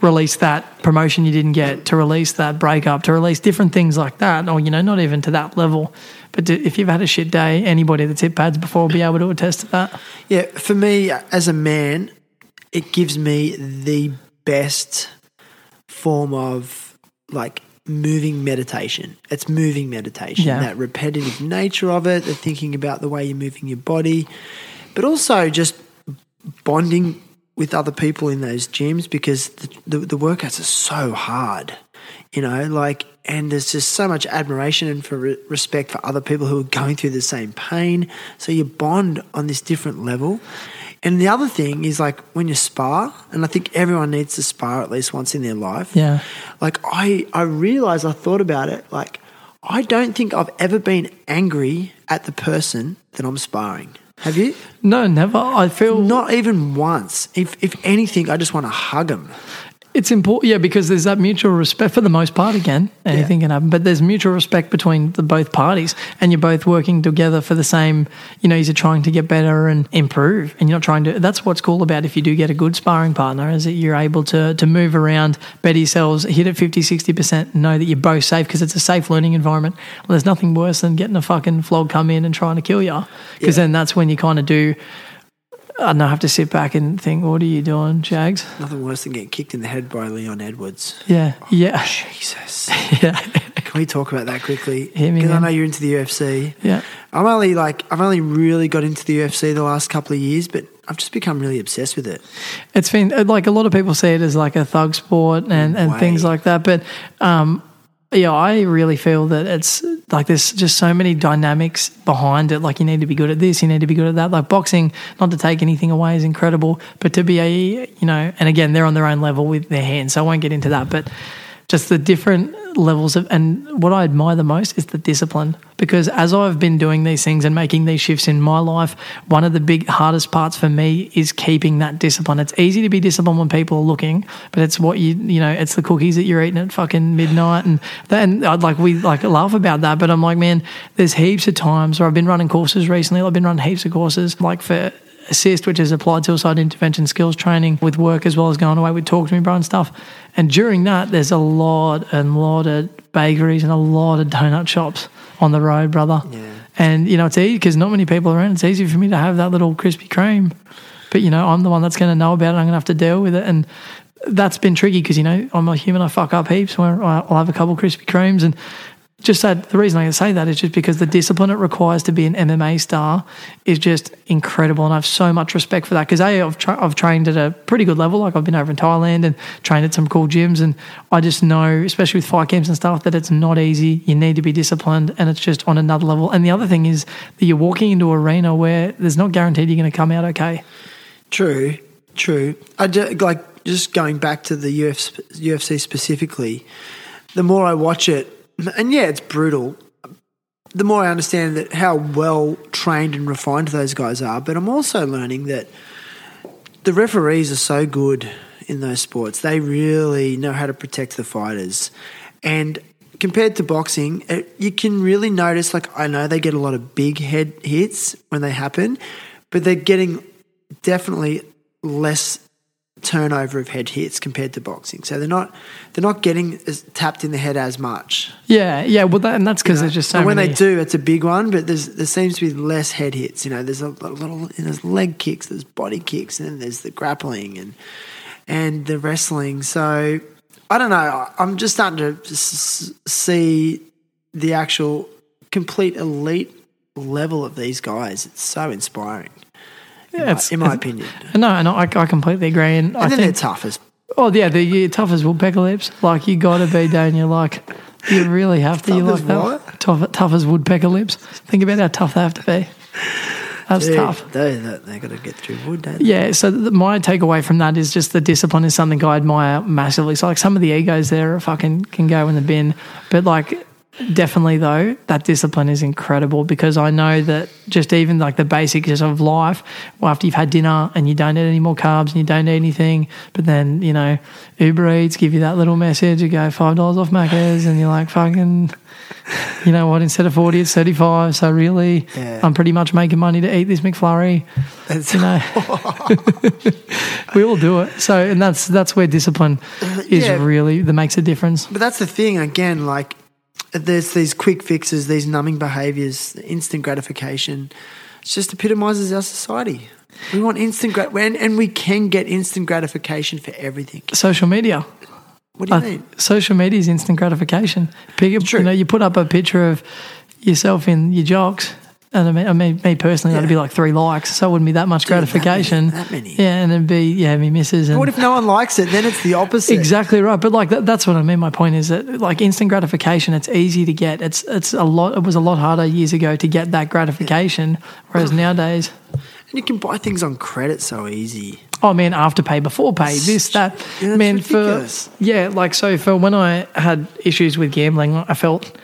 release that promotion you didn't get to release that breakup to release different things like that or you know not even to that level. But to, if you've had a shit day anybody that's hit pads before will be able to attest to that. Yeah, for me as a man, it gives me the best form of like moving meditation. It's moving meditation, Yeah. that repetitive nature of it, the thinking about the way you're moving your body, but also just bonding with other people in those gyms because the, the, the workouts are so hard, you know, like, and there's just so much admiration and for re- respect for other people who are going through the same pain. So you bond on this different level. And the other thing is like when you spar, and I think everyone needs to spar at least once in their life. Yeah. Like I, I realized, I thought about it, like I don't think I've ever been angry at the person that I'm sparring. Have you? no never i feel Not even once. If if anything, I just want to hug them. It's important, yeah, because there's that mutual respect for the most part. Again, anything can happen, but there's mutual respect between the both parties, and you're both working together for the same. You know, you're trying to get better and improve, and you're not trying to. That's what's cool about if you do get a good sparring partner, is that you're able to to move around, better yourselves, hit at 50, 60 percent, know that you're both safe because it's a safe learning environment. Well, there's nothing worse than getting a fucking flog come in and trying to kill you, because Yeah. then that's when you kind of do I know I have to sit back and think, what are you doing, Jags? Nothing worse than getting kicked in the head by Leon Edwards. Yeah, yeah, Jesus. yeah, Can we talk about that quickly? Because I know you're into the UFC. yeah. I'm only like I've only really got into the UFC the last couple of years, but I've just become really obsessed with it. It's been like a lot of people see it as like a thug sport and, and Way. things like that. But um, yeah, I really feel that it's like there's just so many dynamics behind it. Like you need to be good at this, you need to be good at that. Like boxing, not to take anything away, is incredible, but to be a you know, and again, they're on their own level with their hands, so I won't get into that. But just the different levels of and what I admire the most is the discipline. Because as I've been doing these things and making these shifts in my life one of the big hardest parts for me is keeping that discipline. It's easy to be disciplined when people are looking but it's what you you know it's the cookies that you're eating at fucking midnight and then I'd like we like laugh about that but I'm like man there's heaps of times where I've been running courses recently. I've been running heaps of courses like for ASIST, which is applied suicide intervention skills training with work as well as going away with talk to me, bro, and stuff. And during that, there's a lot and lot of bakeries and a lot of donut shops on the road, brother. Yeah. And you know, it's easy because not many people are around. It's easy for me to have that little Krispy Kreme, but you know, I'm the one that's going to know about it. I'm going to have to deal with it, and that's been tricky because you know I'm a human. I fuck up heaps. Where I'll have a couple Krispy Kremes and just that the reason I can say that is just because the discipline it requires to be an MMA star is just incredible, and I have so much respect for that. Because a I've tra- I've trained at a pretty good level, like I've been over in Thailand and trained at some cool gyms, and I just know, especially with fight camps and stuff, that it's not easy. You need to be disciplined, and it's just on another level. And the other thing is that you're walking into an arena where there's not guaranteed you're going to come out okay. True, true. I ju- like just going back to the UFC specifically. The more I watch it, and yeah, it's brutal. The more I understand that how well trained and refined those guys are, but I'm also learning that the referees are so good in those sports. They really know how to protect the fighters, and compared to boxing, it, you can really notice. Like I know they get a lot of big head hits when they happen, but they're getting definitely less turnover of head hits compared to boxing. So they're not they're not getting as tapped in the head as much. Yeah, yeah. Well, that, and that's because there's just so and when many. they do, it's a big one, but there's there seems to be less head hits. You know, there's a, little there's leg kicks, there's body kicks, and then there's the grappling and and the wrestling. So I don't know. I'm just starting to s- see the actual complete elite level of these guys. It's so inspiring. In Yeah, my- in my opinion. No, I, I completely agree, and, I then think they're tough as Oh yeah, the you're tough as woodpecker lips. Like you got to be, you? Like you really have to. You like that? what? Tough, tough as woodpecker lips. Think about how tough they have to be. That's Dude, tough. They, they, got to get through wood, don't they? Yeah. So th my takeaway from that is just the discipline is something I admire massively. So like some of the egos there are fucking can go in the bin, but like definitely though that discipline is incredible because I know that just even like the basics of life. Well, after you've had dinner and you don't eat any more carbs and you don't eat anything, but then you know Uber Eats give you that little message. You go five dollars off Macca's, and you're like fucking. You know what? Instead of forty, it's thirty-five. So really, Yeah. I'm pretty much making money to eat this McFlurry It's- you know we all do it so and that's that's where discipline uh, is Yeah. really that makes a difference But that's the thing again. Like, there's these quick fixes, these numbing behaviors, instant gratification. It just epitomizes our society. We want instant grat, and, and we can get instant gratification for everything. social media What do you I- mean? social media is instant gratification Pick up, True. you know you put up a picture of yourself in your jocks and I mean, I mean me personally that'd be like three likes so it wouldn't be that much Dude, that many- gratification that many. yeah and it'd be yeah me misses and What if no one likes it? Then it's the opposite. Exactly right, but like that, that's what I mean. My point is that like instant gratification, it's easy to get. It's it's a lot. It was a lot harder years ago to get that gratification, whereas nowadays, And you can buy things on credit so easy. oh man, afterpay, before pay, this that, Yeah, that's man. ridiculous. For yeah, like so for when I had issues with gambling, I felt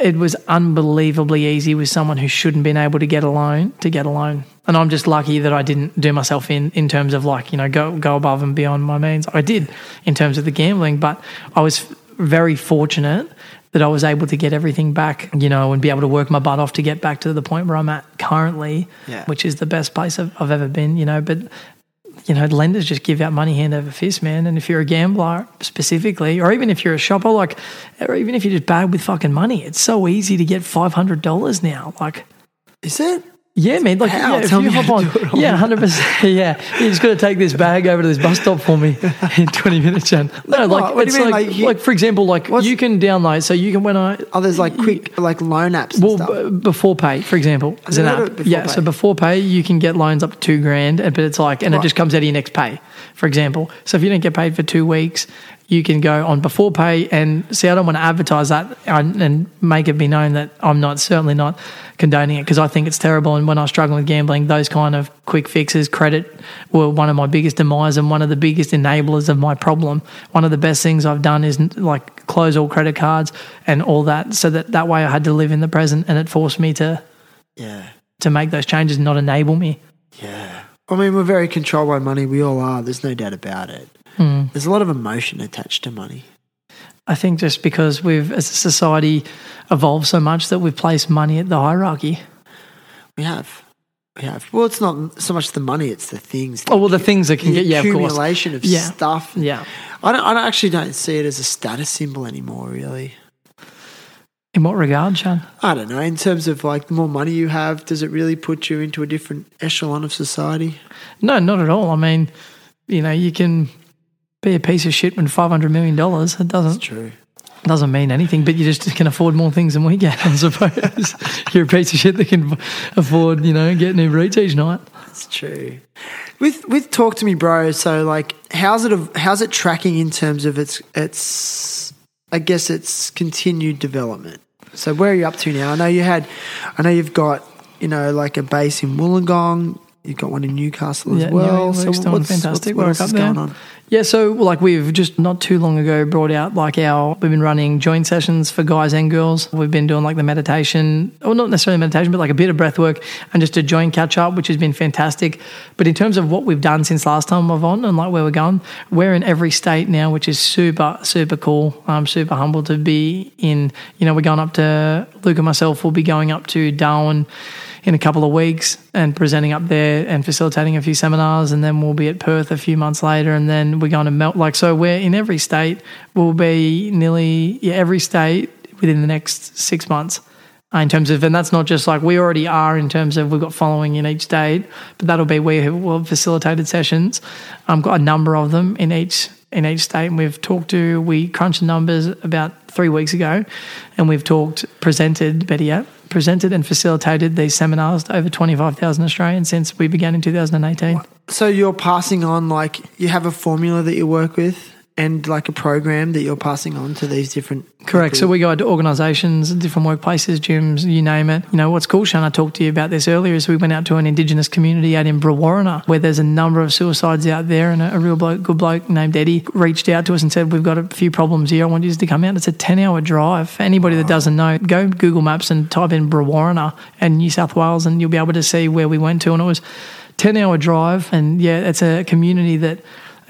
it was unbelievably easy with someone who shouldn't been able to get a loan to get a loan. And I'm just lucky that I didn't do myself in in terms of like, you know, go go above and beyond my means. I did in terms of the gambling, but I was very fortunate that I was able to get everything back, you know, and be able to work my butt off to get back to the point where I'm at currently, Yeah. which is the best place I've, I've ever been, you know, but you know, lenders just give out money hand over fist, man. And if you're a gambler specifically, or even if you're a shopper, like, or even if you're just bad with fucking money, it's so easy to get five hundred dollars now. Like, Is it? Yeah, man. Like, yeah, Tell you me hop on, to do it all. yeah, hundred percent. Yeah, you just got to take this bag over to this bus stop for me in twenty minutes, Jan. No, Like like, what? It's you mean, like, like like, for example, like you can download. So you can when I Oh, there's like quick like loan apps. Well b- before pay, for example, is an app. yeah, Pay. so before pay, you can get loans up to two grand, but it's like, and Right. it just comes out of your next pay. For example, so if you don't get paid for two weeks, you can go on before pay and see. I don't want to advertise that and, and make it be known that I'm not certainly not condoning it because I think it's terrible. And when I was struggling with gambling, those kind of quick fixes, credit were one of my biggest demise and one of the biggest enablers of my problem. One of the best things I've done is like close all credit cards and all that, so that that way I had to live in the present, and it forced me to yeah, to make those changes, and not enable me. yeah. I mean, we're very controlled by money. We all are. There's no doubt about it. Mm. There's a lot of emotion attached to money. I think just because we've, as a society, evolved so much that we've placed money at the hierarchy. We have. We have. Well, it's not so much the money; it's the things. Oh well, the things that can the get yeah, of course, accumulation of Yeah. stuff. yeah. I don't. I don't actually don't see it as a status symbol anymore. Really. In what regard, Shan? I don't know. In terms of like, the more money you have, does it really put you into a different echelon of society? No, not at all. I mean, you know, you can be a piece of shit with five hundred million dollars. It doesn't True. doesn't mean anything, but you just can afford more things than we can, I suppose. You're a piece of shit that can afford, you know, getting Uber Eats each night. That's true. With with talk to me, bro. So like, how's it how's it tracking in terms of its its I guess its continued development. So where are you up to now? I know you had, I know you've got you know like a base in Wollongong. You've got one in Newcastle as Yeah, well. New York's doing fantastic what work else up there. going on? Yeah, so like we've just not too long ago brought out like our we've been running joint sessions for guys and girls. We've been doing like the meditation, or not necessarily meditation, but like a bit of breath work and just a joint catch up, which has been fantastic. But in terms of what we've done since last time we've on and like where we're going, we're in every state now, which is super super cool. I'm super humbled to be in. You know, we're going up to Luke and myself. will be going up to Darwin in a couple of weeks and presenting up there and facilitating a few seminars and then we'll be at Perth a few months later and then we're going to melt like so we're in every state we'll be nearly yeah every state within the next six months uh, in terms of and that's not just like we already are in terms of we've got following in each state but that'll be where we'll have facilitated sessions. I've got a number of them in each in each state and we've talked to we crunched the numbers about three weeks ago and we've talked presented better yet presented and facilitated these seminars to over 25,000 Australians since we began in 2018. So you're passing on like you have a formula that you work with and like a program that you're passing on to these different Correct. So we go to organisations, different workplaces, gyms, you name it. You know, what's cool, Shan, I talked to you about this earlier, is we went out to an Indigenous community out in Brewarrina where there's a number of suicides out there and a, a real bloke, good bloke named Eddie reached out to us and said, we've got a few problems here. I want you to come out. It's a 10 hour drive. For anybody that doesn't know, go Google Maps and type in Brewarrina and New South Wales and you'll be able to see where we went to. And it was 10 hour drive. And yeah, it's a community that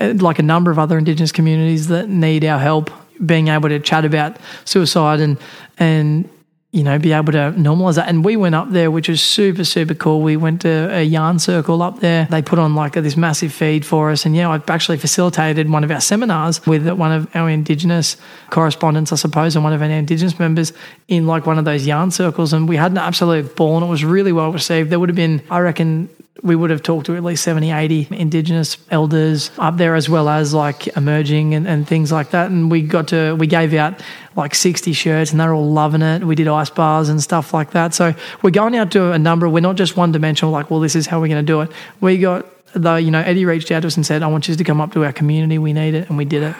Uh, like a number of other Indigenous communities that need our help, being able to chat about suicide and and you know be able to normalize that. And we went up there, which was super super cool. We went to a yarn circle up there. They put on like this massive feed for us, and yeah, I've actually facilitated one of our seminars with one of our Indigenous correspondents, I suppose, and one of our Indigenous members in like one of those yarn circles, and we had an absolute ball, and it was really well received. There would have been, I reckon we would have talked to at least 70, 80 Indigenous elders up there, as well as like emerging and, and things like that. And we got to, we gave out like 60 shirts and they're all loving it. We did ice bars and stuff like that. So we're going out to a number, we're not just one dimensional, like, well, this is how we're going to do it. We got, the, you know, Eddie reached out to us and said, I want you to come up to our community. We need it. And we did it.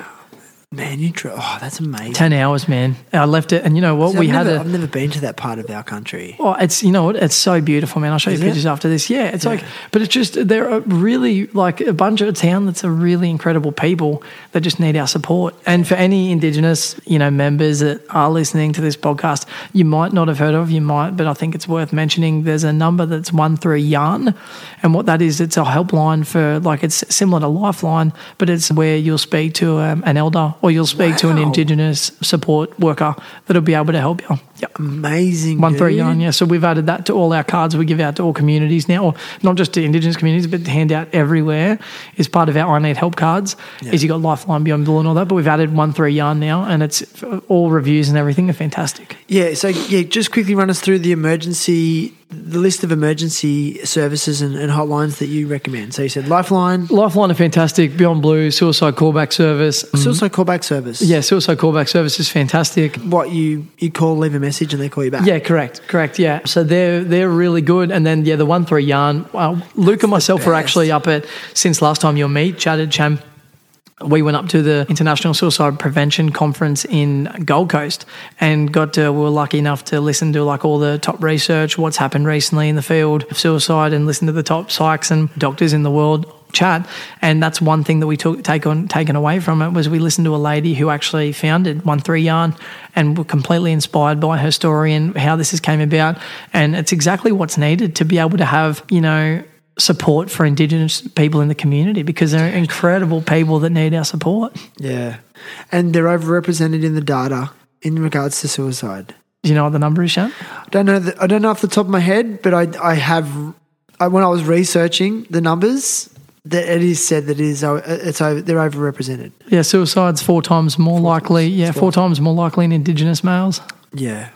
Man, you try. Oh, that's amazing. 10 hours, man. I left it. And you know what? See, we I've had never, a. I've never been to that part of our country. Oh, it's you know what? It's so beautiful, man. I'll show Is you it? pictures after this. Yeah, it's Yeah. like, but it's just they're a really like a bunch of a town that's a really incredible people that just need our support. And for any Indigenous, you know, members that are listening to this podcast, you might not have heard of, you might, but I think it's worth mentioning. There's a number that's one three yarn, and what that is, it's a helpline for like it's similar to Lifeline, but it's where you'll speak to um, an elder or you'll speak to an Indigenous support worker that'll be able to help you. Yeah. Amazing. One three yarn, yeah. So we've added that to all our cards we give out to all communities now, or not just to Indigenous communities, but to hand out everywhere is part of our I Need Help cards. Is you got Lifeline Beyond Blue and all that, but we've added one three yarn now, and it's all reviews and everything are fantastic. Yeah. So yeah, just quickly run us through the emergency the list of emergency services and, and hotlines that you recommend. So you said Lifeline, Lifeline are fantastic. Beyond Blue, Suicide Callback Service. suicide callback service. Yeah, Suicide Callback Service is fantastic. What you you call, leave a message, and they call you back. Yeah, correct, correct. Yeah, so they're they're really good. And then yeah, the one three yarn. Uh, Luke and myself were actually up at since last time you'll meet. Chatted Cham. We went up to the International Suicide Prevention Conference in Gold Coast and got to, we were lucky enough to listen to like all the top research, what's happened recently in the field of suicide, and listen to the top psychs and doctors in the world chat. And that's one thing that we took take on taken away from it was we listened to a lady who actually founded One Three Yarn and were completely inspired by her story and how this has came about. And it's exactly what's needed to be able to have, you know, support for Indigenous people in the community because they're incredible people that need our support. yeah, and they're overrepresented in the data in regards to suicide. Do you know what the number is, Shan? I don't know. The, I don't know off the top of my head, but I I have I, when I was researching the numbers. That it is said that it is it's over, they're overrepresented. Yeah, suicide's four times more likely. Yeah, four times more likely in Indigenous males. Yeah,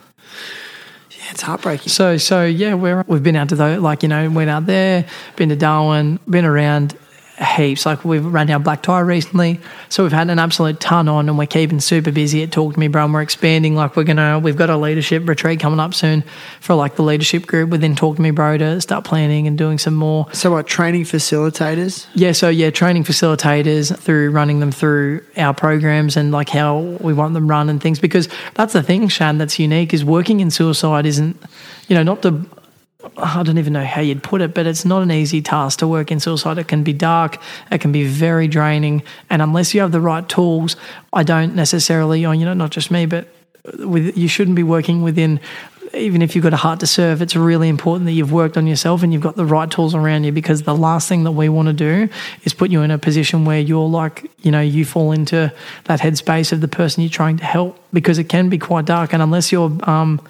it's heartbreaking. So, so yeah, we're, we've been out to the like you know went out there, been to Darwin, been around heaps. Like we've run our black tie recently, so we've had an absolute ton on, and we're keeping super busy at Talk to Me, bro. And we're expanding. Like we're gonna, we've got a leadership retreat coming up soon for like the leadership group within Talk to Me, bro, to start planning and doing some more So, what training facilitators? yeah, so yeah, training facilitators through running them through our programs and like how we want them run and things because that's the thing, Shan, that's unique is working in suicide isn't, you know, not the I don't even know how you'd put it, but it's not an easy task to work in suicide. It can be dark, it can be very draining, and unless you have the right tools, I don't necessarily, or you know, not just me, but with you shouldn't be working within even if you've got a heart to serve, it's really important that you've worked on yourself and you've got the right tools around you because the last thing that we want to do is put you in a position where you're like, you know, you fall into that headspace of the person you're trying to help because it can be quite dark. And unless you're, um,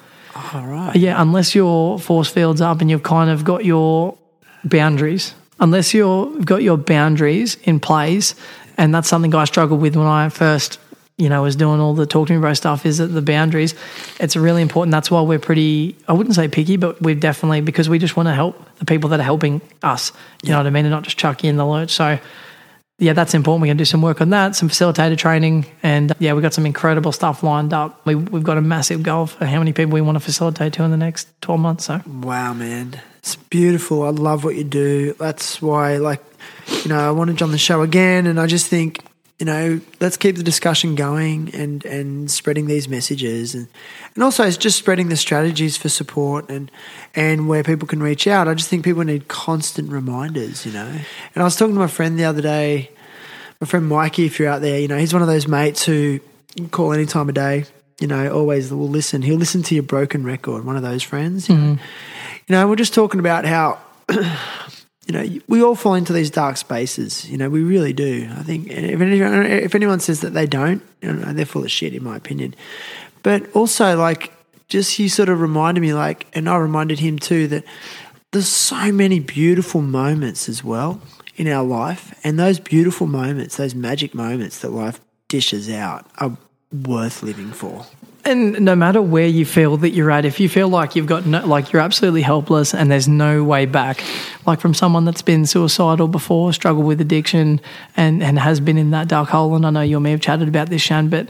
All right. Uh, yeah, unless your force field's up and you've kind of got your boundaries, unless you've got your boundaries in place, and that's something I struggled with when I first, you know, was doing all the talk to me bro stuff. Is that the boundaries? It's really important. That's why we're pretty. I wouldn't say picky, but we're definitely because we just want to help the people that are helping us. You know what I mean, and not just chuck you in the lurch. So. Yeah, that's important. We're going to do some work on that, some facilitator training, and uh, yeah, we've got some incredible stuff lined up. We, we've got a massive goal for how many people we want to facilitate to in the next 12 months. So, Wow, man. It's beautiful. I love what you do. That's why, like, you know, I wanted you on the show again, and I just think, you know, let's keep the discussion going and and spreading these messages, and and also it's just spreading the strategies for support and and where people can reach out. I just think people need constant reminders, you know. And I was talking to my friend the other day, my friend Mikey. If you're out there, you know, he's one of those mates who can call any time of day. You know, always will listen. He'll listen to your broken record. One of those friends. You know, mm. you know, we're just talking about how, you know, we all fall into these dark spaces. You know, we really do. I think if anyone, if anyone says that they don't, you know, they're full of shit, in my opinion. But also, like, just he sort of reminded me, like, and I reminded him too that there's so many beautiful moments as well in our life, and those beautiful moments, those magic moments that life dishes out, are worth living for. And no matter where you feel that you're at, if you feel like you've got no, like you're absolutely helpless and there's no way back, like from someone that's been suicidal before, struggled with addiction, and and has been in that dark hole, and I know you and me have chatted about this, Shan, but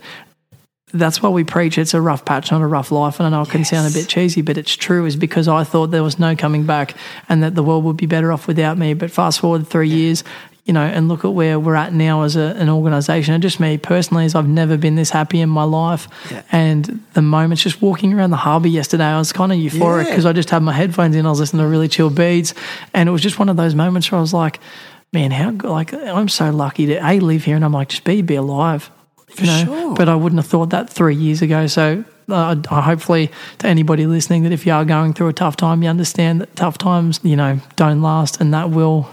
that's why we preach it's a rough patch, not a rough life. And I know it can sound a bit cheesy, but it's true, is because I thought there was no coming back and that the world would be better off without me. But fast forward three years, you know, and look at where we're at now as a, an organization. And just me personally, is I've never been this happy in my life. Yeah. And the moments just walking around the harbour yesterday, I was kind of euphoric Yeah. because I just had my headphones in, I was listening to really chill beats. And it was just one of those moments where I was like, man, how, like, I'm so lucky to A, live here. And I'm like, just be, be alive you know. sure. But I wouldn't have thought that three years ago. So uh, hopefully to anybody listening that if you are going through a tough time, you understand that tough times, you know, don't last, and that will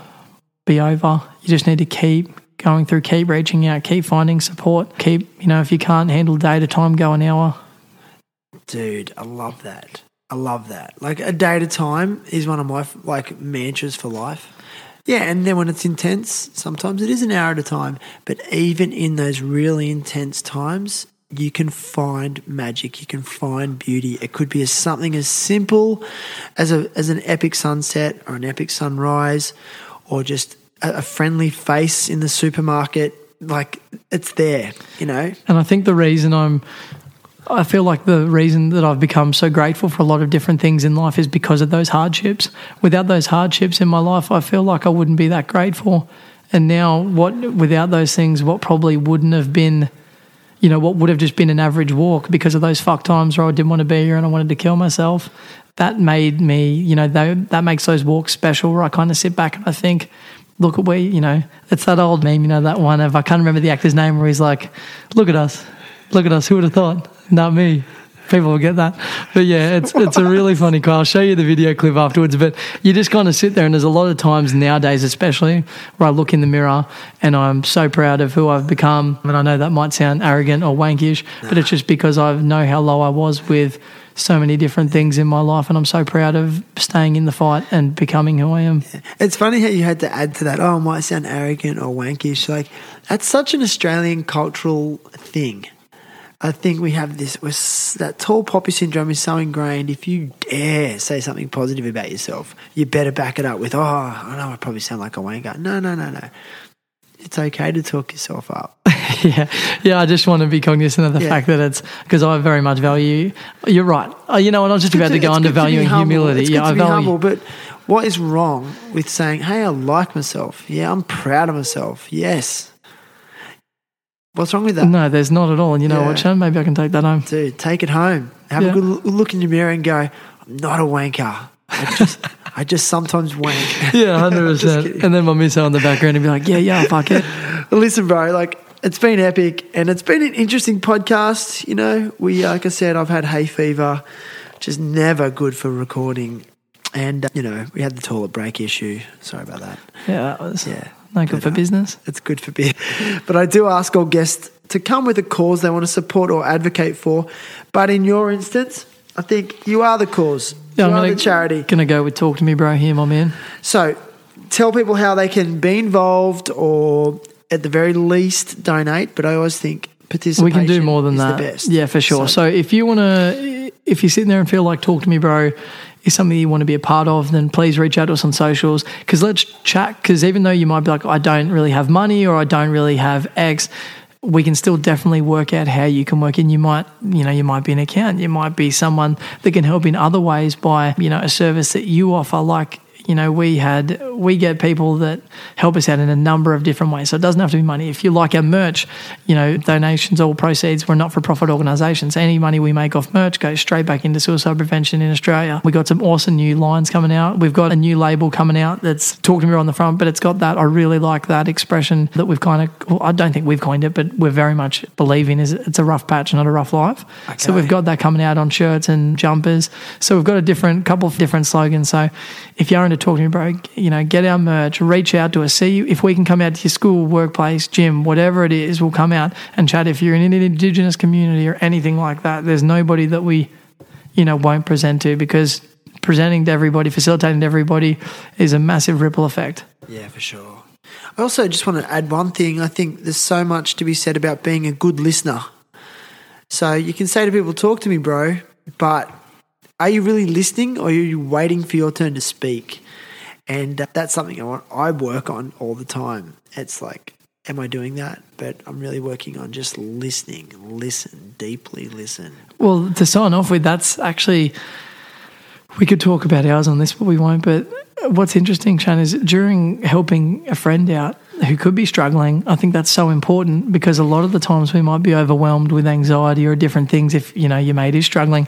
be over. You just need to keep going through, keep reaching out, keep finding support, keep, you know, if you can't handle day a time, go an hour. Dude, I love that. I love that. Like a day at a time is one of my like mantras for life. Yeah, and then when it's intense, sometimes it is an hour at a time. But even in those really intense times, you can find magic, you can find beauty. It could be as something as simple as a as an epic sunset or an epic sunrise, or just a, friendly face in the supermarket. Like it's there, you know. And I think the reason I'm, I feel like the reason that I've become so grateful for a lot of different things in life is because of those hardships. Without those hardships in my life, I feel like I wouldn't be that grateful. And now, what without those things, what probably wouldn't have been, you know, what would have just been an average walk because of those fuck times where I didn't want to be here and I wanted to kill myself. That made me, you know, that, that makes those walks special. Where I kind of sit back and I think, look at where you know it's that old meme you know that one of i can't remember the actor's name where he's like look at us. Look at us. Who would have thought? Not me. People will get that. But yeah it's it's a really funny quote. I'll show you the video clip afterwards but you just kind of sit there and there's a lot of times nowadays especially where i look in the mirror and i'm so proud of who i've become. And i know that might sound arrogant or wankish but it's just because i know how low i was with so many different things in my life, and I'm so proud of staying in the fight and becoming who I am. It's funny how you had to add to that. Oh, it might sound arrogant or wankish. Like that's such an Australian cultural thing. I think we have this. That tall poppy syndrome is so ingrained. If you dare say something positive about yourself, you better back it up with, "Oh, I know I probably sound like a wanker." No, no, no, no. It's okay to talk yourself up. yeah, yeah. I just want to be cognizant of the Yeah. fact that it's because I very much value. You're right. Uh, you know, and I was just about to, go on to good be valuing humility. It's yeah, I value. humble, but what is wrong with saying, "Hey, I like myself. Yeah, I'm proud of myself. Yes." What's wrong with that, No, there's not at all. And you know Yeah. what, Shan? Maybe I can take that home. dude? Take it home. Have Yeah. a good look in your mirror and go, "I'm not a wanker. I just, I just sometimes wank." Yeah, hundred percent. And then my misso in the background and be like, "Yeah, yeah, fuck it." Listen, bro, like it's been epic and it's been an interesting podcast. You know, we, like I said, I've had hay fever, which is never good for recording. And, uh, you know, we had the toilet break issue. Sorry about that. Yeah, that was Yeah. no good for uh, business. It's good for beer. But I do ask all guests to come with a cause they want to support or advocate for. But in your instance, I think you are the cause. Yeah, I'm gonna, the charity. Gonna go with talk to me, bro. Here, my man. So tell people how they can be involved or at the very least donate. But I always think participation We can do more than that. Best. Yeah, for sure. So, if you want to, if you're sitting there and feel like talk to me, bro, is something you want to be a part of, then please reach out to us on socials because let's chat. Because even though you might be like, I don't really have money or I don't really have X. We can still definitely work out how you can work in. You might, you know, you might be an accountant. You might be someone that can help in other ways by, you know, a service that you offer. Like, you know, we had, we get people that help us out in a number of different ways. So it doesn't have to be money. If you like our merch, you know, donations, all proceeds, we're not for profit organisations. Any money we make off merch goes straight back into suicide prevention in Australia. We got some awesome new lines coming out. We've got a new label coming out that's talking to me on the front, but it's got that. I really like that expression that we've kind of, well, I don't think we've coined it, but we're very much believing is it's a rough patch, not a rough life. So we've got that coming out on shirts and jumpers. So we've got a different couple of different slogans. So if you're into talk to me, bro, you know, get our merch, reach out to us, see if we can come out to your school, workplace, gym, whatever it is, we'll come out and chat. If you're in an indigenous community or anything like that, there's nobody that we, you know, won't present to because presenting to everybody, facilitating to everybody is a massive ripple effect. Yeah, for sure. I also just want to add one thing. I think there's so much to be said about being a good listener. So you can say to people, talk to me, bro, but are you really listening or are you waiting for your turn to speak? And that's something I, want, I work on all the time. It's like, am I doing that? But I'm really working on just listening, listen, deeply listen. Well, to sign off with, that's actually, we could talk about ours on this, but we won't. But what's interesting, Shan, is during helping a friend out who could be struggling, I think that's so important because a lot of the times we might be overwhelmed with anxiety or different things if, you know, your mate is struggling.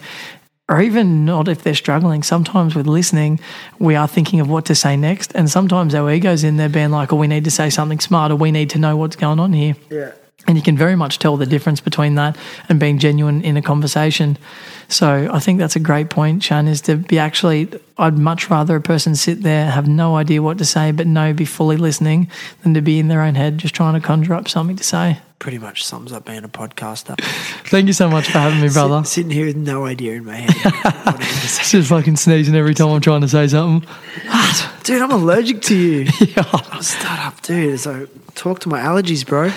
Or even not if they're struggling. Sometimes with listening, we are thinking of what to say next. And sometimes our ego's in there being like, oh, we need to say something smart or we need to know what's going on here. Yeah. And you can very much tell the difference between that and being genuine in a conversation. So I think that's a great point, Shan, is to be actually, I'd much rather a person sit there, have no idea what to say, but know, be fully listening than to be in their own head just trying to conjure up something to say. Pretty much sums up being a podcaster. Thank you so much for having me, brother. Sit- sitting here with no idea in my head. Just fucking sneezing every time I'm trying to say something. Ah, dude, I'm allergic to you. Yeah. Oh, Start up, dude. So talk to my allergies, bro.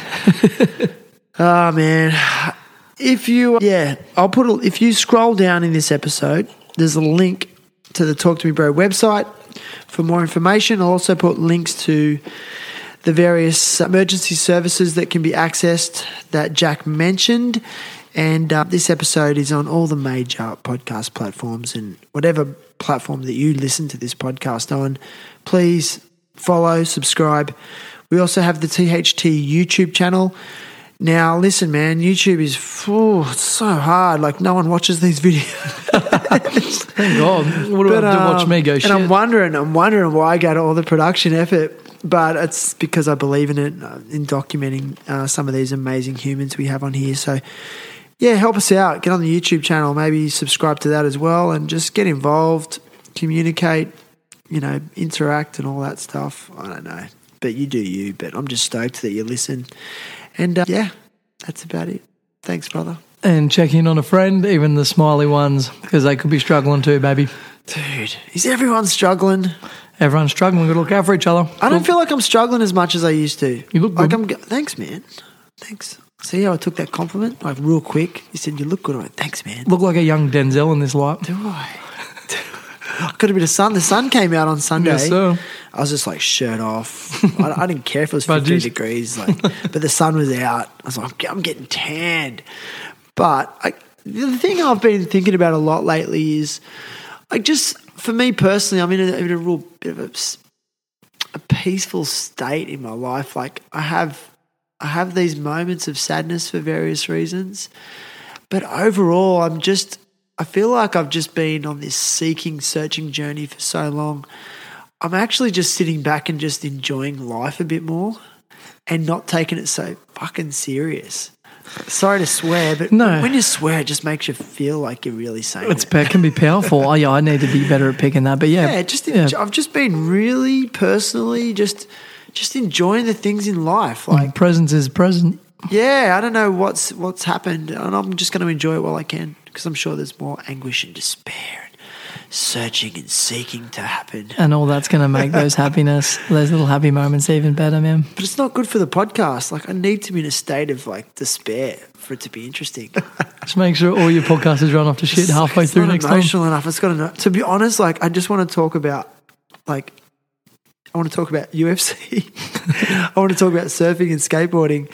oh man. If you, yeah, I'll put a, if you scroll down in this episode, there's a link to the Talk to Me Bro website for more information. I'll also put links to the various emergency services that can be accessed that Jack mentioned. And uh, this episode is on all the major podcast platforms and whatever platform that you listen to this podcast on. Please follow, subscribe. We also have the THT YouTube channel. Now, listen, man, YouTube is oh, it's so hard. Like, no one watches these videos. Thank God. What do I to watch um, me go and shit? I'm wondering, I'm wondering why I go to all the production effort. But it's because I believe in it, uh, in documenting uh, some of these amazing humans we have on here. So, yeah, help us out. Get on the YouTube channel. Maybe subscribe to that as well, and just get involved, communicate, you know, interact, and all that stuff. I don't know, but you do you. But I'm just stoked that you listen. And uh, yeah, that's about it. Thanks, brother. and check in on a friend, even the smiley ones, because they could be struggling too, baby. Dude, is everyone struggling? Everyone's struggling. We've got to look out for each other. I don't feel like I'm struggling as much as I used to. You look like good. I'm. go- Thanks, man. Thanks. See how I took that compliment like real quick. You said you look good. I went, thanks, man. look like a young Denzel in this light. Do I? I got a bit of sun. The sun came out on Sunday. Yes, sir. I was just like shirt off. I, I didn't care if it was But 50 degrees, like, but the sun was out. I was like, I'm getting tanned. But I, the thing I've been thinking about a lot lately is, like, just for me personally, I'm in a, in a real bit of a peaceful state in my life. Like, I have, I have these moments of sadness for various reasons, but overall, I'm just. I feel like I've just been on this seeking, searching journey for so long. I'm actually just sitting back and just enjoying life a bit more and not taking it so fucking serious. Sorry to swear, but No. when you swear, it just makes you feel like you're really saying It's it. it can be powerful. oh, yeah, I need to be better at picking that. But yeah, Yeah, just yeah. I've just been really personally just just enjoying the things in life. Like, like presence is present. yeah, I don't know what's what's happened, and I'm just going to enjoy it while I can because I'm sure there's more anguish and despair and searching and seeking to happen. And all that's going to make those happiness, those little happy moments even better, man. But it's not good for the podcast. Like I need to be in a state of like despair for it to be interesting. Just make sure all your podcasters run off to shit halfway it's through not next time. emotional enough. It's got to. To be honest, like I just want to talk about like I want to talk about UFC. I want to talk about surfing and skateboarding.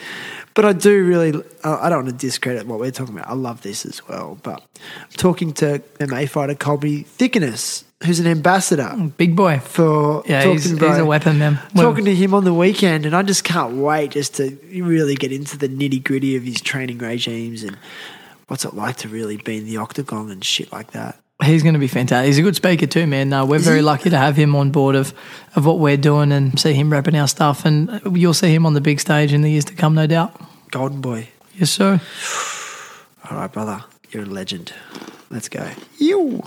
But I do really. uh, I don't want to discredit what we're talking about. I love this as well. But I'm talking to MMA fighter Colby Thicknesse, who's an ambassador Big boy. for Yeah, Talking he's, he's a weapon, man. Talking to him on the weekend, and I just can't wait just to really get into the nitty gritty of his training regimes and what's it like to really be in the octagon and shit like that. He's going to be fantastic. He's a good speaker too, man. We're Is very he? lucky to have him on board of, of what we're doing and see him wrapping our stuff. And you'll see him on the big stage in the years to come, no doubt. Golden boy. Yes, sir. All right, brother. You're a legend. Let's go. You.